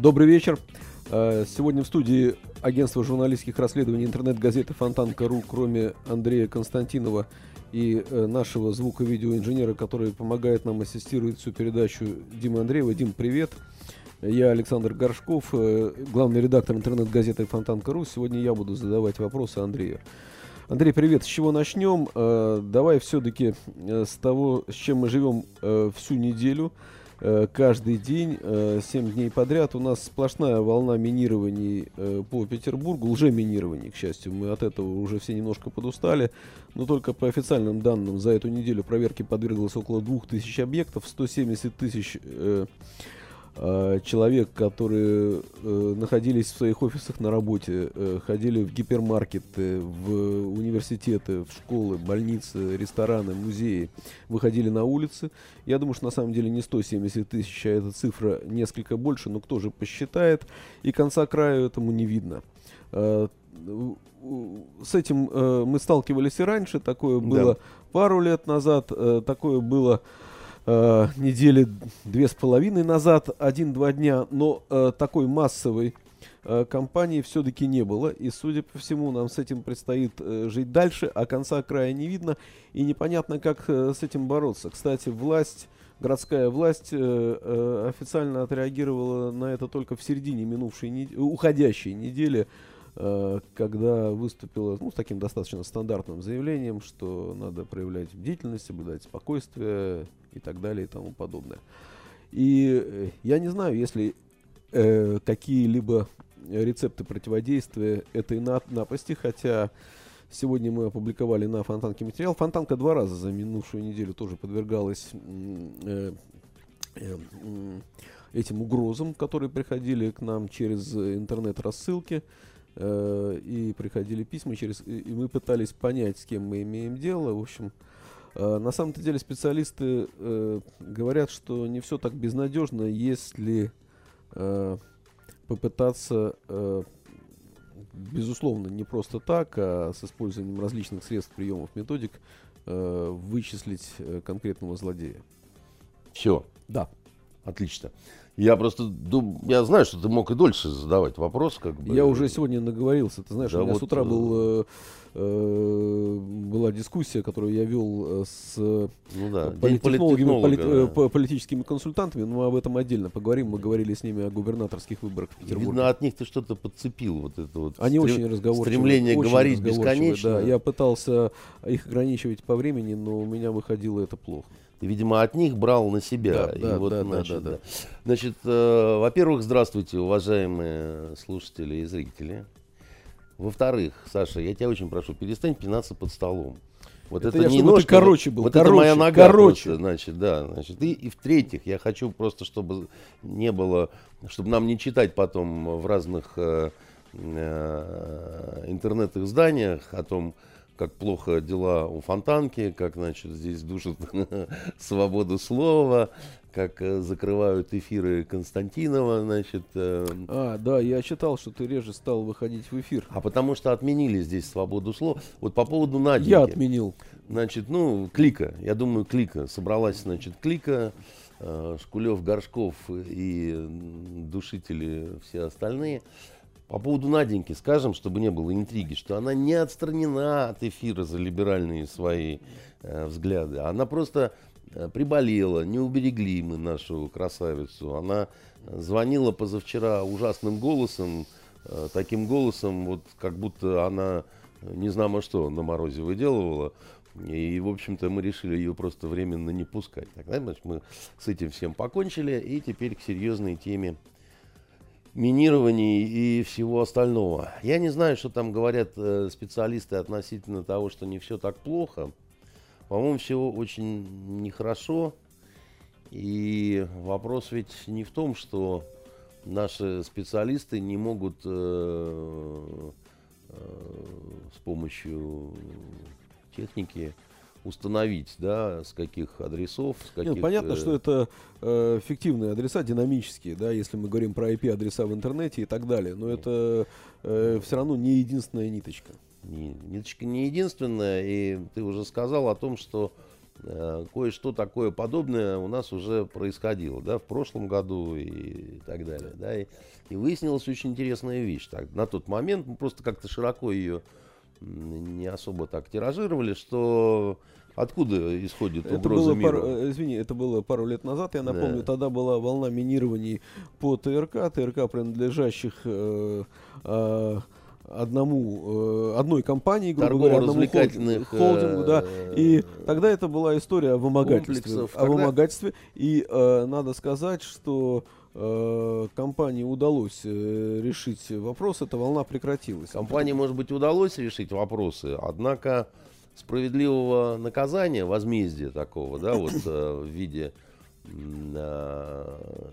Добрый вечер. Э, сегодня в студии агентство журналистских расследований интернет-газеты Фонтанка.ру, кроме Андрея Константинова и э, нашего звуко-видеоинженера, который помогает нам, ассистирует всю передачу Дима Андреева. Дим, привет. Я Александр Горшков, э, главный редактор интернет-газеты Фонтанка.ру. Сегодня я буду задавать вопросы Андрею. Андрей, привет. С чего начнем? Давай все-таки с того, с чем мы живем всю неделю – каждый день, 7 э, дней подряд. У нас сплошная волна минирований э, по Петербургу, лже-минирований, к счастью. Мы от этого уже все немножко подустали. Но только по официальным данным за эту неделю проверки подверглось около 2000 объектов, 170 тысяч Э, человек, которые э, находились в своих офисах на работе, э, ходили в гипермаркеты, в университеты, в школы, больницы, рестораны, музеи, выходили на улицы. Я думаю, что на самом деле не 170 тысяч, а эта цифра несколько больше, но кто же посчитает, и конца краю этому не видно. С этим мы сталкивались и раньше, такое было да. пару лет назад, такое было э, недели две с половиной назад, один-два дня, но э, такой массовой э, кампании все-таки не было. И, судя по всему, нам с этим предстоит э, жить дальше, а конца края не видно, и непонятно, как э, с этим бороться. Кстати, власть городская власть э, э, официально отреагировала на это только в середине минувшей не... уходящей недели, э, когда выступила ну, с таким достаточно стандартным заявлением, что надо проявлять бдительность, соблюдать спокойствие, и так далее и тому подобное. И э, я не знаю, если э, какие-либо рецепты противодействия этой напасти, хотя сегодня мы опубликовали на Фонтанке материал. Фонтанка два раза за минувшую неделю тоже подвергалась э, э, этим угрозам, которые приходили к нам через интернет-рассылки. Э, и приходили письма через и мы пытались понять, с кем мы имеем дело. В общем, Э, на самом-то деле специалисты э, говорят, что не все так безнадежно, если э, попытаться, э, безусловно, не просто так, а с использованием различных средств, приемов, методик, э, вычислить э, конкретного злодея. Все. Да. Отлично. Я просто дум... я знаю, что ты мог и дольше задавать вопрос, как бы. Я уже сегодня наговорился. Ты знаешь, да у меня вот... с утра был э, Э, была дискуссия, которую я вел э, с ну, да. политтехнологами, полит, да. политическими консультантами, но мы об этом отдельно поговорим. Мы говорили с ними о губернаторских выборах в Петербурге. Видно, от них ты что-то подцепил, вот это вот Они стрем... очень разговорчивые. Стремление очень говорить бесконечно. Да, я пытался их ограничивать по времени, но у меня выходило это плохо. Ты, видимо, от них брал на себя. Да, и да, вот, да, значит, да, да, да. Значит, э, во-первых, здравствуйте, уважаемые слушатели и зрители. Во-вторых, Саша, я тебя очень прошу, перестань пинаться под столом. Вот это, это я, не ножка, короче был. Вот короче, это моя нога короче. Просто, значит, да, значит. И, и в-третьих, я хочу просто, чтобы не было, чтобы нам не читать потом в разных э, э, интернет-изданиях о том, как плохо дела у Фонтанки, как, значит, здесь душат свободу слова, как э, закрывают эфиры Константинова, значит. Э, а, да, я читал, что ты реже стал выходить в эфир. А потому что отменили здесь свободу слова. Вот по поводу Наденьки. Я отменил. Значит, ну, Клика, я думаю, Клика. Собралась, значит, Клика, э, Шкулев, Горшков и душители все остальные. По поводу Наденьки скажем, чтобы не было интриги, что она не отстранена от эфира за либеральные свои э, взгляды. Она просто Э, приболела, не уберегли мы нашу красавицу. Она звонила позавчера ужасным голосом, э, таким голосом, вот как будто она не знамо что на морозе выделывала. И, в общем-то, мы решили ее просто временно не пускать. Тогда значит, мы с этим всем покончили, и теперь к серьезной теме минирований и всего остального. Я не знаю, что там говорят э, специалисты относительно того, что не все так плохо. По-моему, все очень нехорошо. И вопрос ведь не в том, что наши специалисты не могут э, э, с помощью техники установить, да, с каких адресов, с каких... Нет, понятно, э, что это э, фиктивные адреса, динамические, да, если мы говорим про IP-адреса в интернете и так далее, но это э, все равно не единственная ниточка. Не, ниточка не единственная, и ты уже сказал о том, что э, кое-что такое подобное у нас уже происходило, да, в прошлом году и, и так далее, да, и, и выяснилась очень интересная вещь. Так, на тот момент мы просто как-то широко ее не особо так тиражировали, что откуда исходит это угроза было миру? Пару, э, извини, это было пару лет назад, я напомню, Да. тогда была волна минирований по ТРК, ТРК принадлежащих э, э, одному, э, одной компании, грубо говоря, одному холдингу, да, э, и тогда это была история о вымогательстве, комплексов. о Тогда- вымогательстве, и э, надо сказать, что э, компании удалось э, решить вопрос, эта волна прекратилась. Компании, может быть, удалось решить вопросы, однако справедливого наказания, возмездия такого, да, вот э, в виде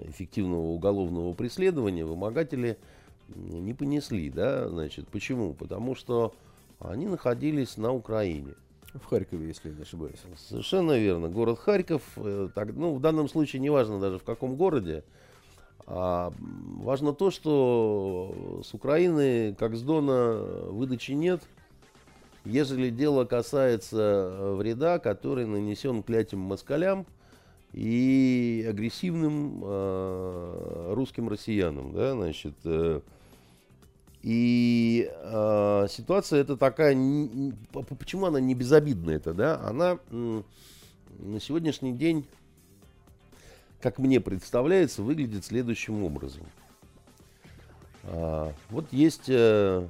эффективного уголовного преследования вымогатели не понесли, да, значит, почему? Потому что они находились на Украине. В Харькове, если я не ошибаюсь. Совершенно верно. Город Харьков, э, так, ну, в данном случае не важно даже в каком городе, а важно то, что с Украины, как с Дона, выдачи нет, ежели дело касается э, вреда, который нанесен клятим москалям и агрессивным э, русским россиянам, да, значит, э, и э, ситуация это такая, н- н- п- п- почему она не безобидная это, да? Она м, на сегодняшний день, как мне представляется, выглядит следующим образом. А, вот есть э,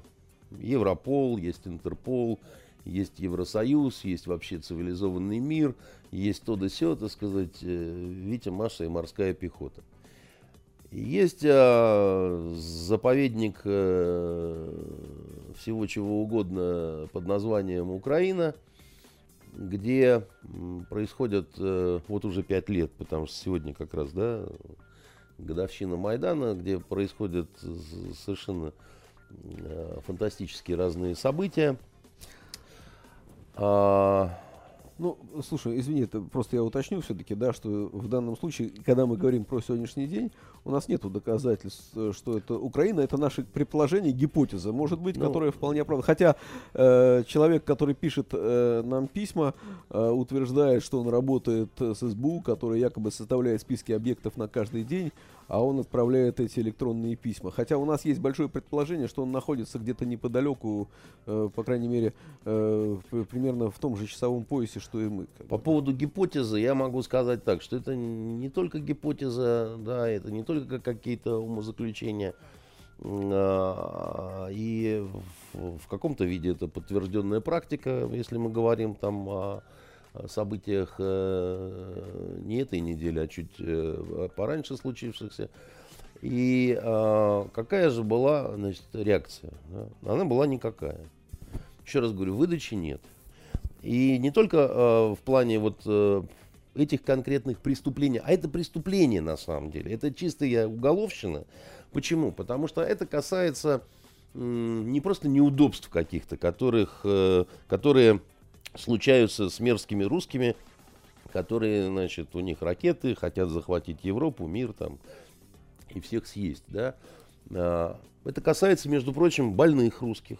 Европол, есть Интерпол, есть Евросоюз, есть вообще цивилизованный мир, есть то да сё, так сказать, э, Витя, Маша и морская пехота. Есть э, заповедник э, всего чего угодно под названием Украина, где происходят э, вот уже пять лет, потому что сегодня как раз, да, годовщина Майдана, где происходят совершенно э, фантастические разные события. А, Ну, слушай, извини, это просто я уточню все-таки, да, что в данном случае, когда мы говорим про сегодняшний день, у нас нет доказательств, э, что это Украина, это наше предположение, гипотеза, может быть, Ну, которая вполне оправдана. Хотя э, человек, который пишет э, нам письма, э, утверждает, что он работает э, с СБУ, который якобы составляет списки объектов на каждый день, а он отправляет эти электронные письма. Хотя у нас есть большое предположение, что он находится где-то неподалеку, э, по крайней мере, э, примерно в том же часовом поясе, что и мы. По поводу гипотезы я могу сказать так, что это не только гипотеза, да, это не только какие-то умозаключения, а, и в, в каком-то виде это подтвержденная практика, если мы говорим там о событиях э, не этой недели, а чуть э, пораньше случившихся. И а, какая же была значит, реакция? Она была никакая. Еще раз говорю, выдачи нет. И не только э, в плане вот э, этих конкретных преступлений, а это преступление на самом деле. Это чистая уголовщина. Почему? Потому что это касается не просто неудобств каких-то, которых, которые случаются с мерзкими русскими, которые, значит, у них ракеты, хотят захватить Европу, мир там и всех съесть, да. А, Это касается, между прочим, больных русских.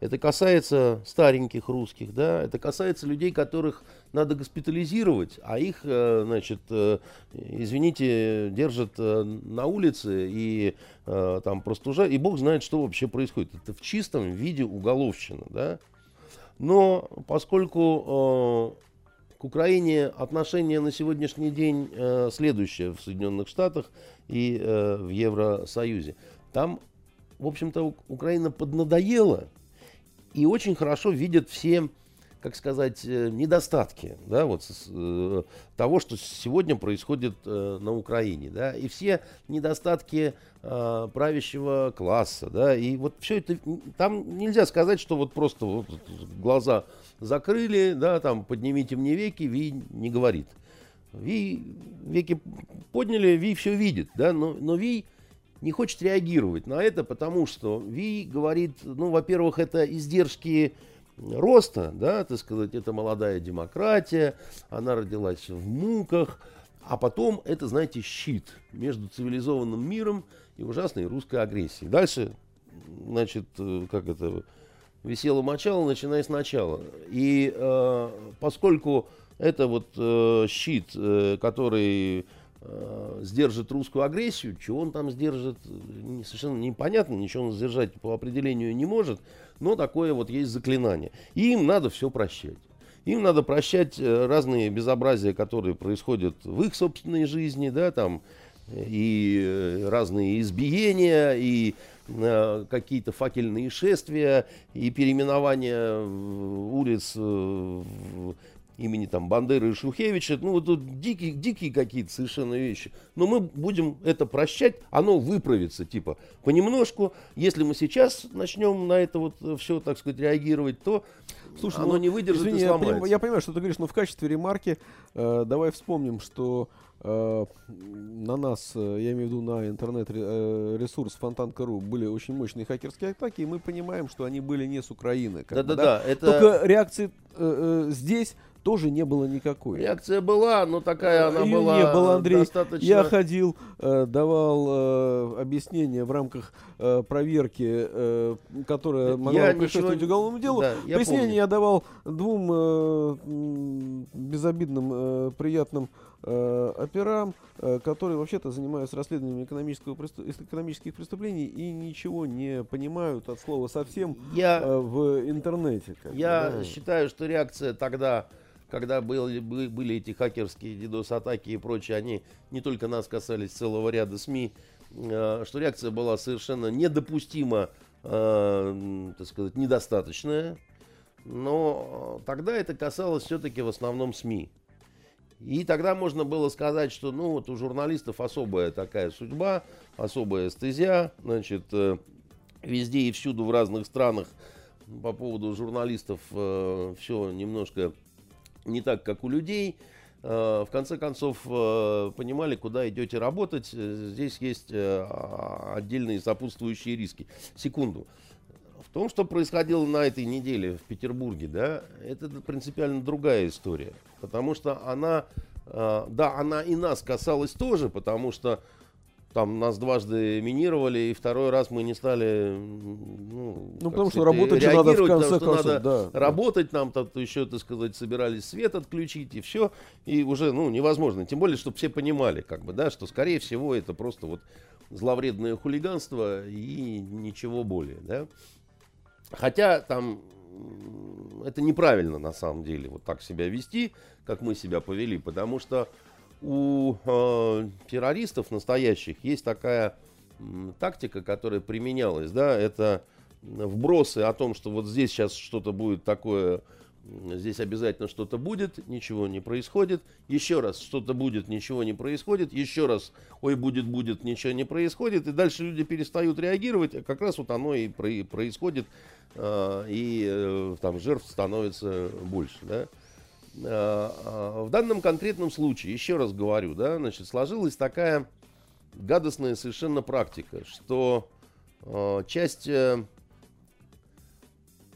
Это касается стареньких русских, да, это касается людей, которых надо госпитализировать, а их, э, значит, э, извините, держат э, на улице и там простужают, и бог знает, что вообще происходит. Это в чистом виде уголовщина, да. Но поскольку э, к Украине отношение на сегодняшний день э, следующее в Соединенных Штатах и э, в Евросоюзе, там, в общем-то, Украина поднадоела и очень хорошо видят все, как сказать, э, недостатки да, вот, э, того, что сегодня происходит э, на Украине. Да, и все недостатки э, правящего класса. Да, и вот все это, там нельзя сказать, что вот просто вот глаза закрыли, да, там, поднимите мне веки, Ви не говорит. Ви веки подняли, Ви все видит, да, но, но Ви не хочет реагировать на это, потому что Ви говорит, ну, во-первых, это издержки роста, да, так сказать, это молодая демократия, она родилась в муках, а потом это, знаете, щит между цивилизованным миром и ужасной русской агрессией. Дальше, значит, э, как это, висело мочало, начиная сначала. И э, поскольку это вот э, щит, э, который э, сдержит русскую агрессию, чего он там сдержит, совершенно непонятно, ничего он сдержать по определению не может, но такое вот есть заклинание. И им надо все прощать. Им надо прощать э, разные безобразия, которые происходят в их собственной жизни, да, там, и э, разные избиения, и э, какие-то факельные шествия, и переименование улиц имени там Бандеры и Шухевича, ну вот тут дикие, дикие какие-то совершенно вещи. Но мы будем это прощать, оно выправится, типа, понемножку. Если мы сейчас начнем на это вот все, так сказать, реагировать, то Слушай, оно ну, не выдержит извини, и сломается. Я, понимаю, я понимаю, что ты говоришь, но в качестве ремарки э, давай вспомним, что э, на нас, э, я имею в виду на интернет-ресурс э, фонтанка.ру были очень мощные хакерские атаки, и мы понимаем, что они были не с Украины. Да-да-да. Это... Только реакции э, э, здесь тоже не было никакой. Реакция была, но такая она Ее была не было, Андрей. достаточно... Я ходил, э, давал э, объяснения в рамках э, проверки, э, которая могла я предшествовать ничего... уголовному делу. Да, я Пояснение помню. я давал двум э, безобидным, э, приятным э, операм, э, которые вообще-то занимаются расследованием экономического, экономических преступлений и ничего не понимают от слова совсем я, э, в интернете. Я да. считаю, что реакция тогда когда были, были эти хакерские DDoS-атаки и прочее, они не только нас касались целого ряда СМИ, э, что реакция была совершенно недопустимо, э, так сказать, недостаточная. Но тогда это касалось все-таки в основном СМИ. И тогда можно было сказать, что ну вот у журналистов особая такая судьба, особая эстезия, значит, э, везде и всюду в разных странах по поводу журналистов э, все немножко не так, как у людей. Э, в конце концов, э, понимали, куда идете работать. Э, здесь есть отдельные сопутствующие риски. Секунду. В том, что происходило на этой неделе в Петербурге, да, это принципиально другая история. Потому что она, да, она и нас касалась тоже, потому что там нас дважды минировали, и второй раз мы не стали, ну, ну потому что работать надо в конце концов, надо да. Работать нам, там еще, так сказать, собирались свет отключить и все, и уже, ну, невозможно. Тем более, чтобы все понимали, как бы, да, что, скорее всего, это просто вот зловредное хулиганство и ничего более, да. Хотя там это неправильно на самом деле, вот так себя вести, как мы себя повели, потому что у э, террористов настоящих есть такая э, тактика, которая применялась, да, это вбросы о том, что вот здесь сейчас что-то будет такое, здесь обязательно что-то будет, ничего не происходит, еще раз что-то будет, ничего не происходит, еще раз, ой, будет, будет, ничего не происходит, и дальше люди перестают реагировать, а как раз вот оно и происходит, э, и э, там жертв становится больше, да. Э, э, в данном конкретном случае, еще раз говорю, да, значит, сложилась такая гадостная совершенно практика, что э, часть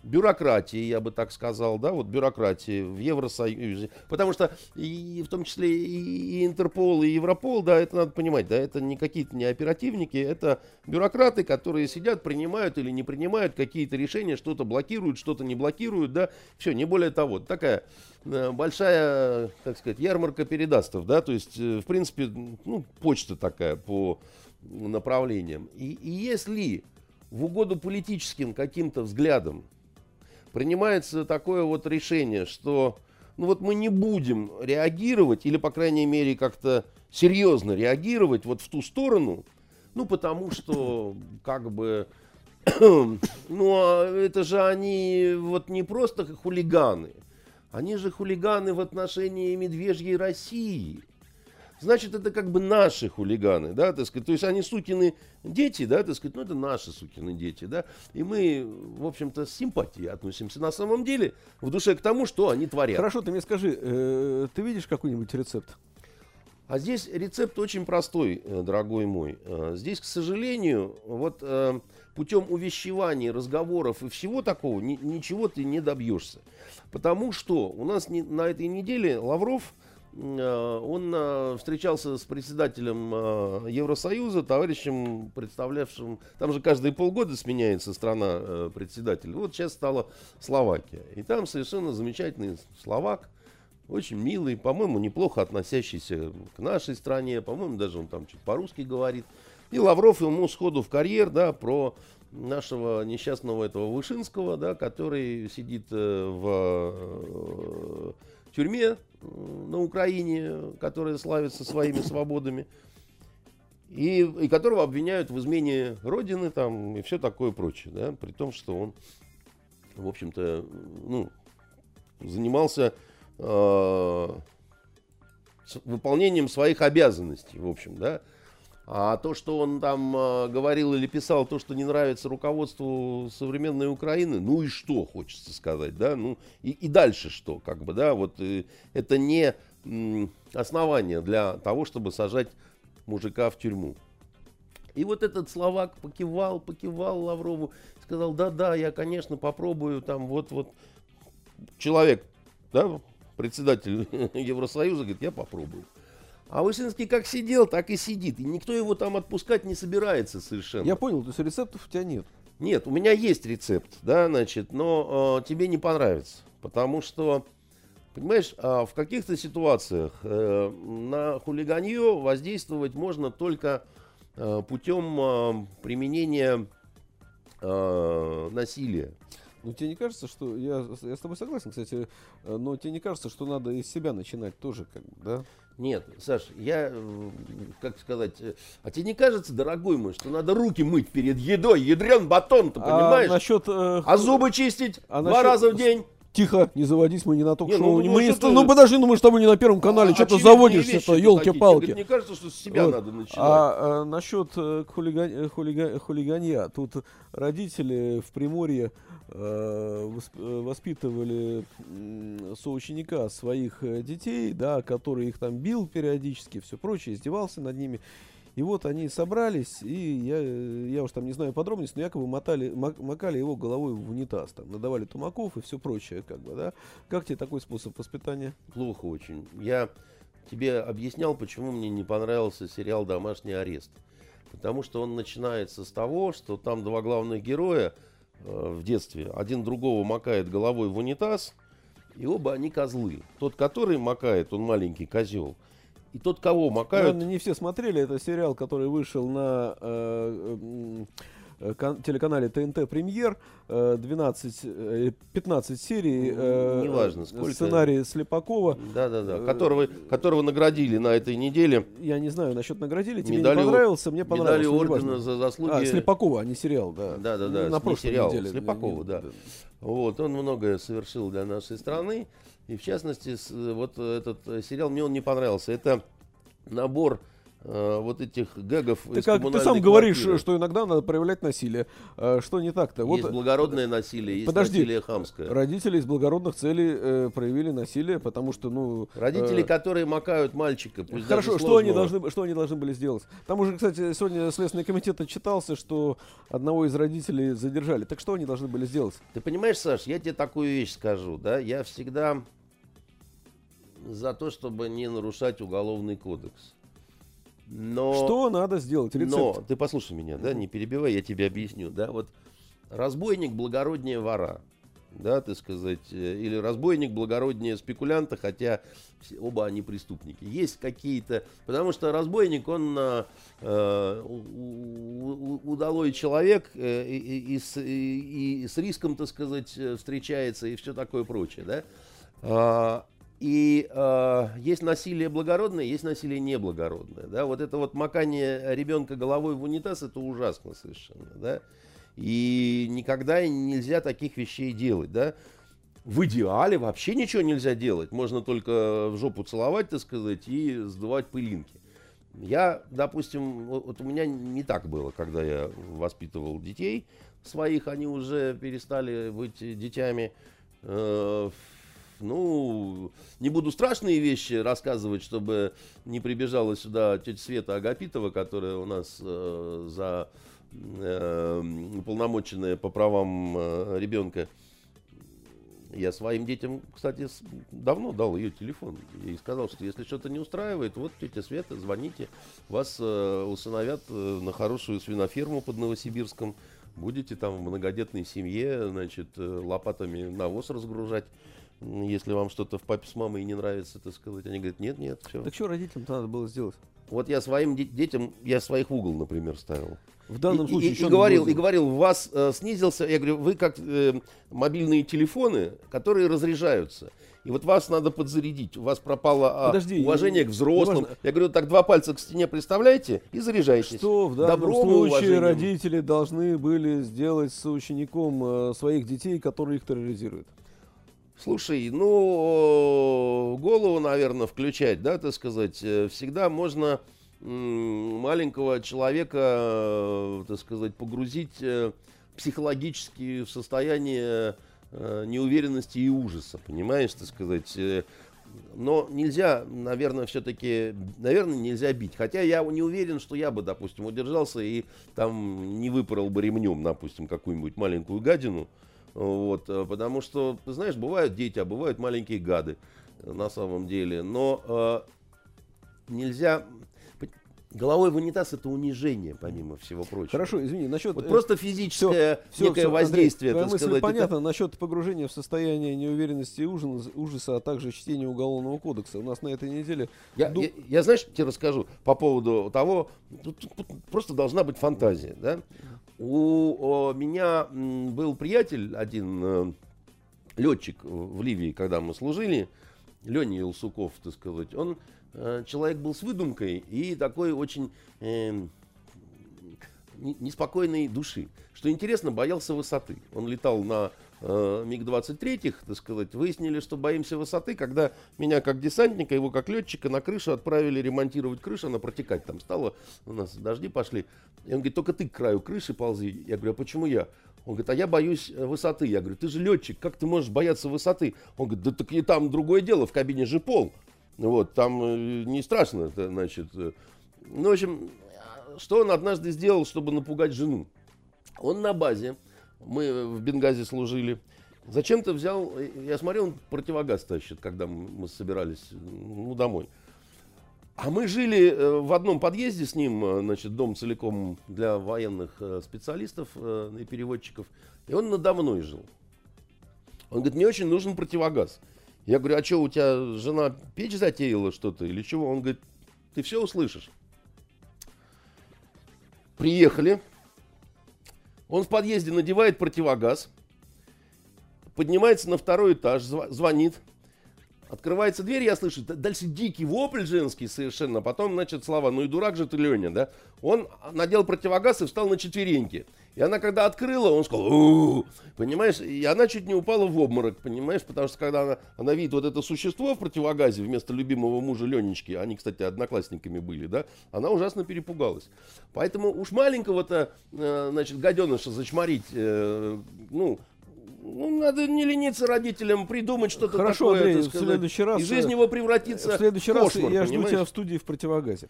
бюрократии, я бы так сказал, да, вот бюрократии в Евросоюзе, потому что и в том числе и Интерпол, и Европол, да, это надо понимать, да, это не какие-то не оперативники, это бюрократы, которые сидят, принимают или не принимают какие-то решения, что-то блокируют, что-то не блокируют, да, все, не более того, такая э, большая, так сказать, ярмарка передастов, да, то есть, э, в принципе, ну, почта такая по направлениям. И, и если в угоду политическим каким-то взглядам принимается такое вот решение, что ну вот мы не будем реагировать, или, по крайней мере, как-то серьезно реагировать вот в ту сторону, ну, потому что, как бы, ну, а это же они вот не просто хулиганы, они же хулиганы в отношении медвежьей России значит, это как бы наши хулиганы, да, так сказать, то есть они сукины дети, да, так сказать, ну, это наши сукины дети, да, и мы, в общем-то, с симпатией относимся на самом деле в душе к тому, что они творят. Хорошо, ты мне скажи, э, ты видишь какой-нибудь рецепт? А здесь рецепт очень простой, э, дорогой мой. Э, здесь, к сожалению, вот э, путем увещеваний, разговоров и всего такого ни, ничего ты не добьешься. Потому что у нас не, на этой неделе Лавров, он встречался с председателем Евросоюза, товарищем, представлявшим... Там же каждые полгода сменяется страна председатель. Вот сейчас стала Словакия. И там совершенно замечательный словак, очень милый, по-моему, неплохо относящийся к нашей стране, по-моему, даже он там чуть по-русски говорит. И Лавров ему сходу в карьер, да, про нашего несчастного этого Вышинского, да, который сидит э, в э, тюрьме э, на Украине, которая славится своими свободами, и, и которого обвиняют в измене Родины там, и все такое прочее, да, при том, что он, в общем-то, ну, занимался э, выполнением своих обязанностей, в общем, да. А то, что он там э, говорил или писал, то, что не нравится руководству современной Украины, ну и что, хочется сказать, да, ну и, и дальше что, как бы, да, вот э, это не основание для того, чтобы сажать мужика в тюрьму. И вот этот словак покивал, покивал Лаврову, сказал, да-да, я, конечно, попробую, там, вот-вот, человек, да, председатель Евросоюза говорит, я попробую. А Вышинский как сидел, так и сидит. И никто его там отпускать не собирается совершенно. Я понял, то есть рецептов у тебя нет. Нет, у меня есть рецепт, да, значит, но э, тебе не понравится. Потому что, понимаешь, э, в каких-то ситуациях э, на хулиганье воздействовать можно только э, путем э, применения э, насилия. Ну, тебе не кажется, что... Я, я с тобой согласен, кстати, э, но тебе не кажется, что надо из себя начинать тоже, как бы, да? Нет, Саш, я, э, как сказать, э, а тебе не кажется, дорогой мой, что надо руки мыть перед едой, ядрен батон, ты а понимаешь? А, насчет, э, а зубы чистить а два насчет... раза в день? Тихо, не заводись, мы не на ток-шоу. Ну, ну, мы не, ну подожди, ну мы с тобой не на первом канале, а, что ты заводишься-то, елки-палки. Мне кажется, что с себя вот. надо начинать. А, а насчет э, хулиган, хулиган, хулиганья, тут родители в Приморье Э, э, воспитывали соученика своих э, детей, да, который их там бил периодически, все прочее, издевался над ними. И вот они собрались, и я, я уж там не знаю подробностей, но якобы мотали, макали его головой в унитаз, там, надавали тумаков и все прочее, как бы, да. Как тебе такой способ воспитания? Плохо очень. Я тебе объяснял, почему мне не понравился сериал «Домашний арест». Потому что он начинается с того, что там два главных героя – Э, в детстве. Один другого макает головой в унитаз, и оба они козлы. Тот, который макает, он маленький козел. И тот, кого макают... Наверное, не все смотрели. Это сериал, который вышел на э, Э, телеканале ТНТ Премьер 12, 15 серий. Э, Неважно, сколько. Сценарий Слепакова. Да-да-да, которого, которого наградили на этой неделе. Я не знаю насчет наградили, тебе медали, не понравился, мне понравился. Медали ордена за заслуги. А, Слепакова, а не сериал, да. Да-да-да, ну, на прошлой сериал неделе. Слепакова, да. да. Вот, он многое совершил для нашей страны. И в частности, вот этот сериал мне он не понравился. Это набор Э, вот этих гэгов ты, как, ты сам говоришь, что иногда надо проявлять насилие. Э, что не так-то? Есть вот, благородное насилие, есть подожди, насилие хамское. Родители из благородных целей э, проявили насилие, потому что, ну... Родители, э, которые макают мальчика, пусть Хорошо, что они, должны, что они должны были сделать? Там уже, кстати, сегодня Следственный комитет отчитался, что одного из родителей задержали. Так что они должны были сделать? Ты понимаешь, Саш, я тебе такую вещь скажу, да? Я всегда за то, чтобы не нарушать уголовный кодекс. Но, что надо сделать? Рецепт. Но, ты послушай меня, да, не перебивай, я тебе объясню, да, вот разбойник благороднее вора, да, так сказать, э, или разбойник благороднее спекулянта, хотя оба они преступники. Есть какие-то, потому что разбойник, он э, э удалой человек э, и, и, и, и с риском, так сказать, встречается и все такое прочее, да. И э, есть насилие благородное, есть насилие неблагородное. Да? Вот это вот макание ребенка головой в унитаз, это ужасно совершенно. Да? И никогда нельзя таких вещей делать. Да? В идеале вообще ничего нельзя делать. Можно только в жопу целовать, так сказать, и сдувать пылинки. Я, допустим, вот у меня не так было, когда я воспитывал детей своих, они уже перестали быть детьми. Э, Ну, не буду страшные вещи рассказывать, чтобы не прибежала сюда тетя Света Агапитова, которая у нас э, за э, уполномоченная по правам э, ребенка. Я своим детям, кстати, давно дал ее телефон и сказал, что если что-то не устраивает, вот тетя Света, звоните, вас э, усыновят э, на хорошую свиноферму под Новосибирском, будете там в многодетной семье, значит, э, лопатами навоз разгружать если вам что-то в папе с мамой не нравится, так сказать, они говорят, нет, нет, все. Так что родителям-то надо было сделать? Вот я своим детям, я своих в угол, например, ставил. В данном и, случае и, и говорил, и говорил, у вас э, снизился, я говорю, вы как э, мобильные телефоны, которые разряжаются. И вот вас надо подзарядить. У вас пропало а, Подожди, уважение к взрослым. Важно. Я говорю, так два пальца к стене представляете и заряжайтесь. Что в данном Добром случае родители должны были сделать с учеником э, своих детей, которые их терроризируют? Слушай, ну, голову, наверное, включать, да, так сказать, э, всегда можно маленького человека, э, так сказать, погрузить э, психологически в состояние неуверенности и ужаса, понимаешь, так сказать. Но нельзя, наверное, все-таки, наверное, нельзя бить. Хотя я не уверен, что я бы, допустим, удержался и там не выпорол бы ремнем, допустим, какую-нибудь маленькую гадину. Вот, э, потому что, ты знаешь, бывают дети, а бывают маленькие гады э, на самом деле. Но э, нельзя... Головой в унитаз это унижение, помимо всего прочего. Хорошо, извини, насчет... Вот просто физическое все, некое все, воздействие, Андрей, мысль сказать. понятно. Это... Насчет погружения в состояние неуверенности и ужаса, ужаса, а также чтения Уголовного кодекса. У нас на этой неделе... Я, ду... я, я знаешь, тебе расскажу по поводу того, тут, тут просто должна быть фантазия, да? У меня был приятель один, э, летчик в Ливии, когда мы служили, Леня Илсуков, так сказать, он э, человек был с выдумкой и такой очень э, неспокойной души. Что интересно, боялся высоты. Он летал на э, МиГ-23, так сказать, выяснили, что боимся высоты, когда меня как десантника, его как летчика на крышу отправили ремонтировать крышу, она протекать там стала, у нас дожди пошли. И он говорит, только ты к краю крыши ползи. Я говорю, а почему я? Он говорит, а я боюсь э, высоты. Я говорю, ты же летчик, как ты можешь бояться высоты? Он говорит, да так и там другое дело, в кабине же пол. Вот, там э, не страшно, значит. Э». Ну, в общем, что он однажды сделал, чтобы напугать жену? Он на базе мы в Бенгазе служили. Зачем-то взял, я смотрел, он противогаз тащит, когда мы собирались ну, домой. А мы жили э, в одном подъезде с ним, э, значит, дом целиком для военных э, специалистов и переводчиков. И он надо мной жил. Он говорит, мне очень нужен противогаз. Я говорю, а что, у тебя жена печь затеяла что-то или чего? Он говорит, ты все услышишь. Приехали, он в подъезде надевает противогаз, поднимается на второй этаж, звонит. Открывается дверь, я слышу, дальше дикий вопль женский совершенно. Потом, значит, слова, ну и дурак же ты, Леня, да? Он надел противогаз и встал на четвереньки. И она, когда открыла, он сказал, У-у-у", понимаешь, и она чуть не упала в обморок, понимаешь, потому что когда она, она видит вот это существо в противогазе вместо любимого мужа Ленечки, они, кстати, одноклассниками были, да, она ужасно перепугалась. Поэтому уж маленького-то, э, значит, гаденыша зачморить, э, ну, ну, надо не лениться родителям, придумать что-то Хорошо, такое. Андрей, в следующий раз... И жизнь его превратится в следующий раз кошмар, я понимаешь? жду тебя в студии в противогазе.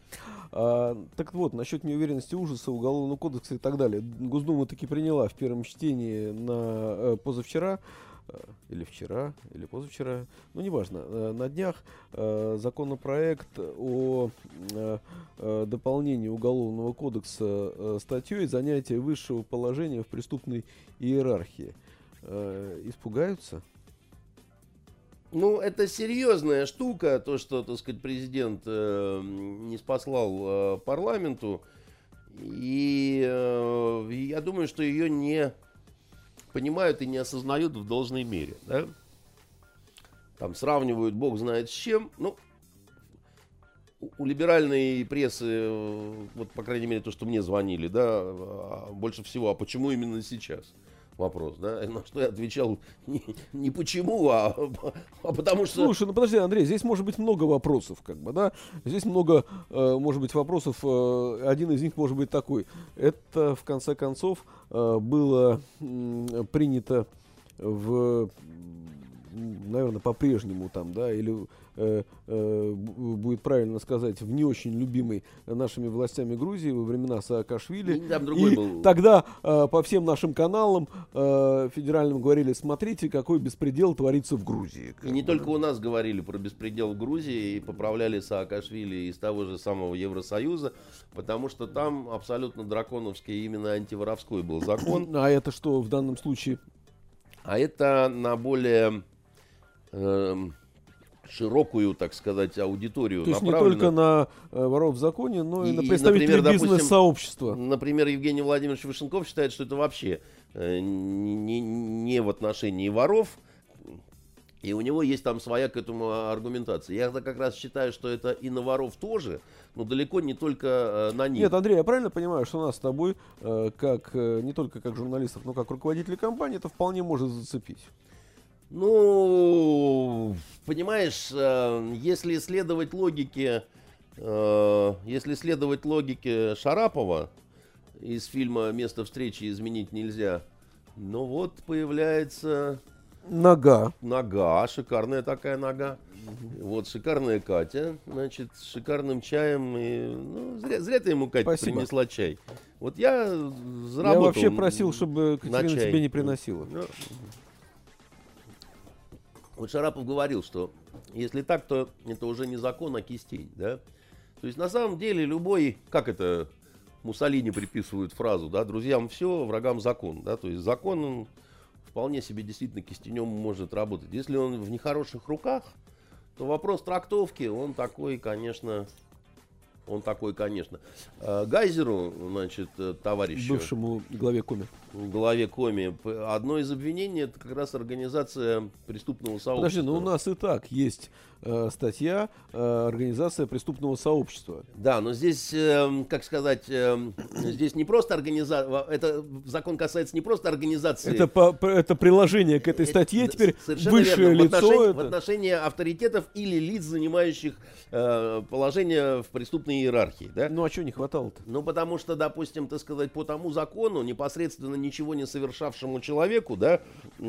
А, так вот, насчет неуверенности ужаса, уголовного кодекса и так далее. Госдума таки приняла в первом чтении на э, позавчера э, или вчера, или позавчера, ну неважно, э, на днях э, законопроект о э, э, дополнении Уголовного кодекса э, статьей занятия высшего положения в преступной иерархии э, испугаются? Ну, это серьезная штука, то, что, так сказать, президент э, не спаслал э, парламенту. И э, я думаю, что ее не понимают и не осознают в должной мере. Да? Там сравнивают бог знает с чем. Ну, у либеральной прессы, э, вот, по крайней мере, то, что мне звонили, да, а, больше всего, а почему именно сейчас? Вопрос, да, на что я отвечал не, не почему, а, а потому что... Слушай, ну подожди, Андрей, здесь может быть много вопросов, как бы, да, здесь много, э, может быть, вопросов, э, один из них может быть такой, это, в конце концов, э, было э, принято в наверное, по-прежнему там, да, или э, э, будет правильно сказать, в не очень любимой нашими властями Грузии во времена Саакашвили. И, там другой и был. тогда э, по всем нашим каналам э, федеральным говорили, смотрите, какой беспредел творится в Грузии. И не только у нас говорили про беспредел в Грузии и поправляли Саакашвили из того же самого Евросоюза, потому что там абсолютно драконовский именно антиворовской был закон. А это что в данном случае? А это на более э, широкую, так сказать, аудиторию То есть не только на э, воров в законе, но и, И- на представителей бизнес-сообщества. Например, Евгений Владимирович Вишенков считает, что это вообще э, не, не в отношении воров. И у него есть там своя к этому аргументация. Я как раз считаю, что это и на воров тоже, но далеко не только э, на них. Нет, Андрей, я правильно понимаю, что нас с тобой, э, как не только как журналистов, но как руководителей компании, это вполне может зацепить. Ну, понимаешь, э, если следовать логике, э, если следовать логике Шарапова из фильма «Место встречи изменить нельзя», ну вот появляется Нога. нога, шикарная такая нога. Вот шикарная Катя, значит, с шикарным чаем. И, ну, зря, зря ты ему, Катя, Спасибо. принесла чай. Вот я Я заработал. вообще просил, чтобы на Катерина тебе не приносила. Ну, Вот Шарапов говорил, что если так, то это уже не закон, а кистей, да? То есть на самом деле любой, как это Муссолини приписывают фразу, да, друзьям все, врагам закон, да, то есть закон он вполне себе действительно кистенем может работать. Если он в нехороших руках, то вопрос трактовки, он такой, конечно, он такой, конечно. Э, Гайзеру, значит, э, товарищу, Бывшему главе Коми. В главе Коми, одно из обвинений это как раз организация преступного сообщества. Подожди, ну у нас и так есть э, статья э, Организация преступного сообщества. Да, но здесь, эм, как сказать, эм, здесь не просто организация, это закон касается не просто организации. Это, по- это приложение к этой Это- статье да, теперь высшее верно. В лицо. отношении, в это- отношении авторитетов или лиц, занимающих э, положение в преступной иерархии, да? Ну а что не хватало-то? Ну, потому что, допустим, так сказать, по тому закону, непосредственно ничего не совершавшему человеку, да,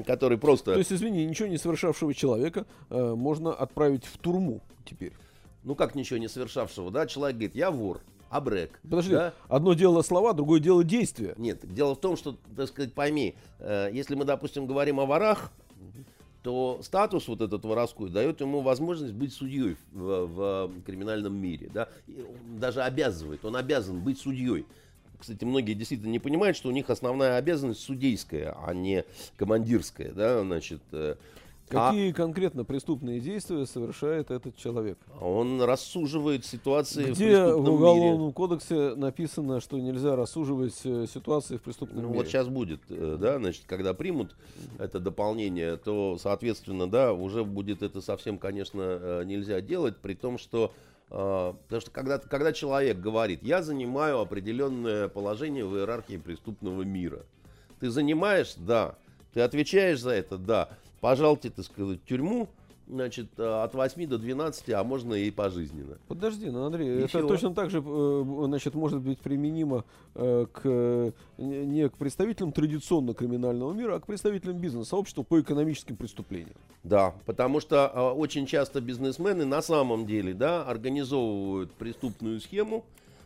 который просто... То есть, извини, ничего не совершавшего человека э, можно отправить в турму теперь. Ну, как ничего не совершавшего, да, человек говорит, я вор, абрек. Подожди, да? одно дело слова, другое дело действия. Нет, дело в том, что, так сказать, пойми, э, если мы, допустим, говорим о ворах, то статус вот этот воровской дает ему возможность быть судьей в, в криминальном мире, да, И даже обязывает, он обязан быть судьей. Кстати, многие действительно не понимают, что у них основная обязанность судейская, а не командирская, да, значит. э, а Какие конкретно преступные действия совершает этот человек? он рассуживает ситуации в Где преступном в Уголовном мире. кодексе написано, что нельзя рассуживать э, ситуации в преступном Ну, мире? вот сейчас будет, э, да, значит, когда примут это дополнение, то, соответственно, да, уже будет это совсем, конечно, нельзя делать, при том, что, потому что когда, когда человек говорит, я занимаю определенное положение в иерархии преступного мира, ты занимаешь, да, ты отвечаешь за это, да, пожалуйте, так сказать, тюрьму, значит, э, от 8 до 12, а можно и пожизненно. Подожди, ну Андрей, И это точно так же, э, значит, может быть применимо э, к не к представителям традиционно криминального мира, а к представителям бизнес-сообщества по экономическим преступлениям. Да, потому что очень часто бизнесмены на самом деле, да, организовывают преступную схему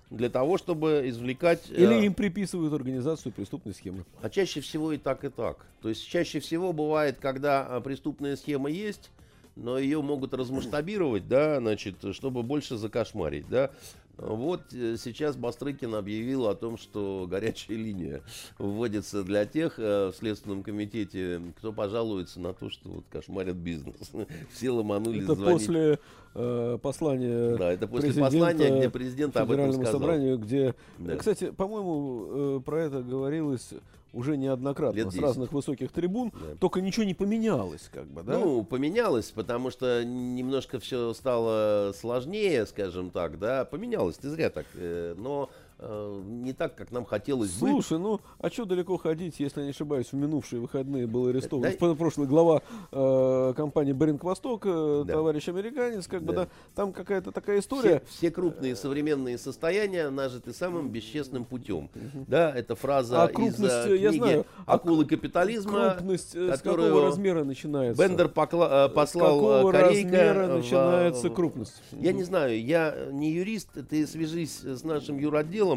для того, чтобы извлекать... э, Или им приписывают организацию преступной схемы. А чаще всего и так, и так. То есть чаще всего бывает, когда преступная схема есть, но ее могут размасштабировать, да, значит, чтобы больше закошмарить, да. Вот э, сейчас Бастрыкин объявил о том, что горячая линия вводится для тех э, в Следственном комитете, кто пожалуется на то, что вот кошмарят бизнес. Все ломанулись Это звонить. после э, послания Да, это после послания, где президент об этом сказал. собранию, где, Да. кстати, по-моему, э, про это говорилось уже неоднократно Лет с 10. разных высоких трибун, Да. только ничего не поменялось, как бы, да? Ну, поменялось, потому что немножко все стало сложнее, скажем так, да, поменялось, ты зря так. э, Но э, не так, как нам хотелось Слушай, бы. Слушай, ну, а что далеко ходить, если я не ошибаюсь, в минувшие выходные был арестован да? прошлый глава э, компании Беринг Восток, э, да. товарищ американец, как да. бы, да, там какая-то такая история. Все, все крупные современные состояния нажиты самым бесчестным путем. Да, это фраза а крупность, из э, книги я знаю, «Акулы капитализма», крупность, э, с какого размера начинается? Бендер покла- послал с какого размера в, начинается крупность? Я не знаю, я не юрист, ты свяжись с нашим юротделом,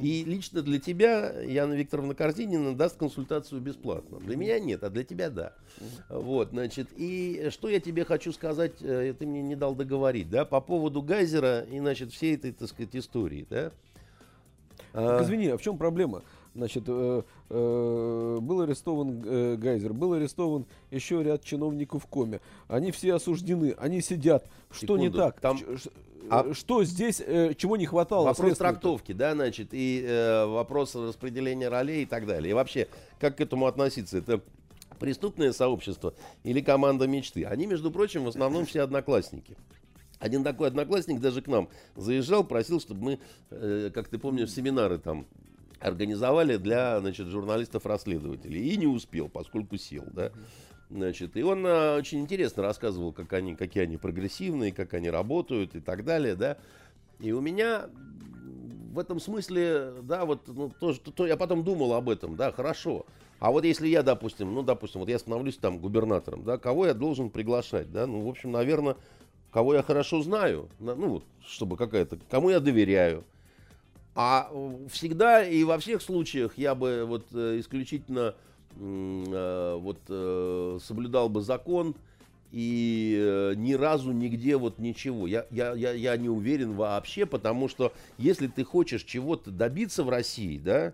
и лично для тебя Яна Викторовна Корзинина даст консультацию бесплатно. Для меня нет, а для тебя да. Вот, значит, и что я тебе хочу сказать, э, ты мне не дал договорить, да, по поводу Гайзера и, значит, всей этой, так сказать, истории, да. Так, извини, а в чем проблема? Значит, э, э, был арестован э, Гайзер, был арестован еще ряд чиновников в коме. Они все осуждены, они сидят. Что Секунду, не так? Там... А что здесь, э, чего не хватало? Вопрос трактовки, да, значит, и э, вопрос распределения ролей и так далее. И вообще, как к этому относиться? Это преступное сообщество или команда мечты? Они, между прочим, в основном все одноклассники. Один такой одноклассник даже к нам заезжал, просил, чтобы мы, э, как ты помнишь, семинары там организовали для значит, журналистов-расследователей. И не успел, поскольку сел. Да? Значит, и он а, очень интересно рассказывал, как они, какие они прогрессивные, как они работают и так далее. Да? И у меня в этом смысле, да, вот ну, то, то, то я потом думал об этом, да, хорошо. А вот если я, допустим, ну, допустим, вот я становлюсь там губернатором, да, кого я должен приглашать, да, ну, в общем, наверное, кого я хорошо знаю, ну, чтобы какая-то, кому я доверяю, а всегда и во всех случаях я бы вот э, исключительно э, вот э, соблюдал бы закон и ни разу нигде вот ничего. Я, я, я, я не уверен вообще, потому что если ты хочешь чего-то добиться в России, да,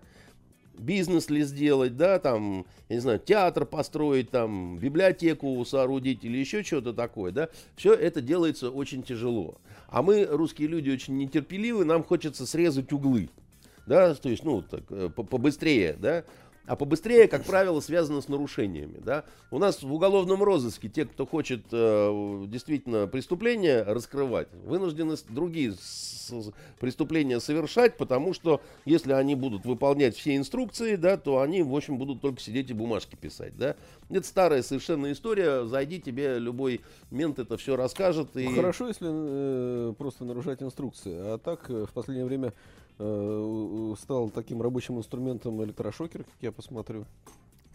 бизнес ли сделать, да, там, я не знаю, театр построить, там, библиотеку соорудить или еще что-то такое, да, все это делается очень тяжело. А мы, русские люди, очень нетерпеливы, нам хочется срезать углы, да, то есть, ну, так, э, побыстрее, да, а побыстрее, как правило, связано с нарушениями. Да? У нас в уголовном розыске те, кто хочет э, действительно преступления раскрывать, вынуждены другие преступления совершать, потому что если они будут выполнять все инструкции, да, то они, в общем, будут только сидеть и бумажки писать. Да? Это старая совершенно история. Зайди, тебе любой мент это все расскажет. И... Хорошо, если э, просто нарушать инструкции. А так э, в последнее время Э, стал таким рабочим инструментом электрошокер, как я посмотрю?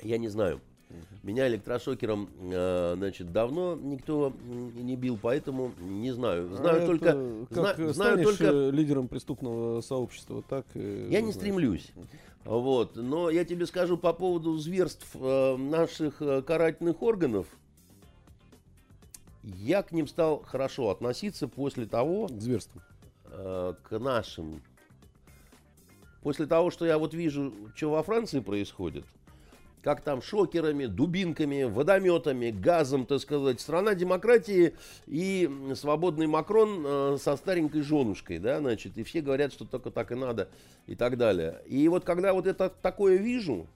Я не знаю. Меня электрошокером, э, значит, давно никто не бил, поэтому не знаю. Знаю а только, как зна, знаю только лидером преступного сообщества, так. Я не стремлюсь. Вот, но я тебе скажу по поводу зверств э, наших карательных органов. Я к ним стал хорошо относиться после того, к зверству, к нашим после того, что я вот вижу, что во Франции происходит, как там шокерами, дубинками, водометами, газом, так сказать, страна демократии и свободный Макрон э, со старенькой женушкой, да, значит, и все говорят, что только так и надо и так далее. И вот когда вот это такое вижу,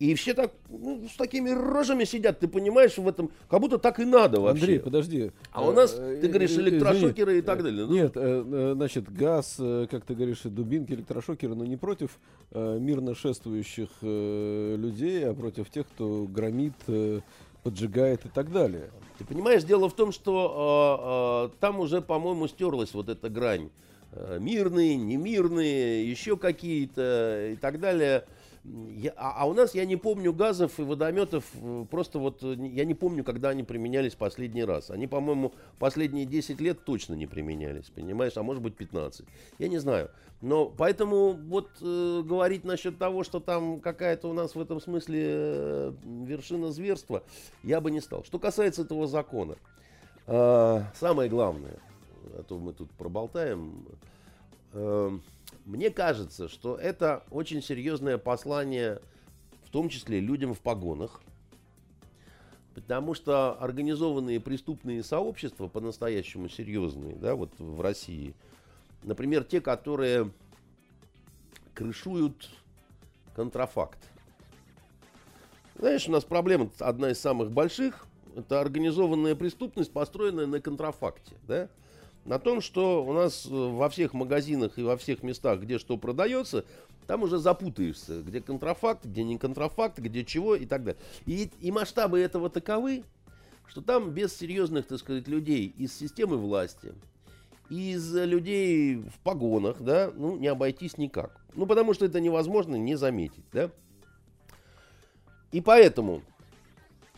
и все так ну, с такими рожами сидят, ты понимаешь, в этом, как будто так и надо вообще. Андрей, подожди. А у нас, ты говоришь, э, электрошокеры и так далее. Ну? Нет, э, значит, газ, как ты говоришь, дубинки, электрошокеры, но не против мирно шествующих людей, а против тех, кто громит, поджигает и так далее. Ты понимаешь, дело в том, что э, э, там уже, по-моему, стерлась вот эта грань. Э, мирные, немирные, еще какие-то и так далее. Я, а, а у нас я не помню газов и водометов, э, просто вот э, я не помню, когда они применялись последний раз. Они, по-моему, последние 10 лет точно не применялись, понимаешь, а может быть 15. Я не знаю. Но поэтому вот э, говорить насчет того, что там какая-то у нас в этом смысле э, вершина зверства, я бы не стал. Что касается этого закона, э, самое главное, а то мы тут проболтаем, э, мне кажется, что это очень серьезное послание, в том числе людям в погонах, потому что организованные преступные сообщества, по-настоящему серьезные, да, вот в России, например, те, которые крышуют контрафакт. Знаешь, у нас проблема одна из самых больших, это организованная преступность, построенная на контрафакте, да? На том, что у нас э, во всех магазинах и во всех местах, где что продается, там уже запутаешься, где контрафакт, где не контрафакт, где чего и так далее. И, и масштабы этого таковы, что там без серьезных, так сказать, людей из системы власти, из людей в погонах, да, ну, не обойтись никак. Ну, потому что это невозможно не заметить, да. И поэтому,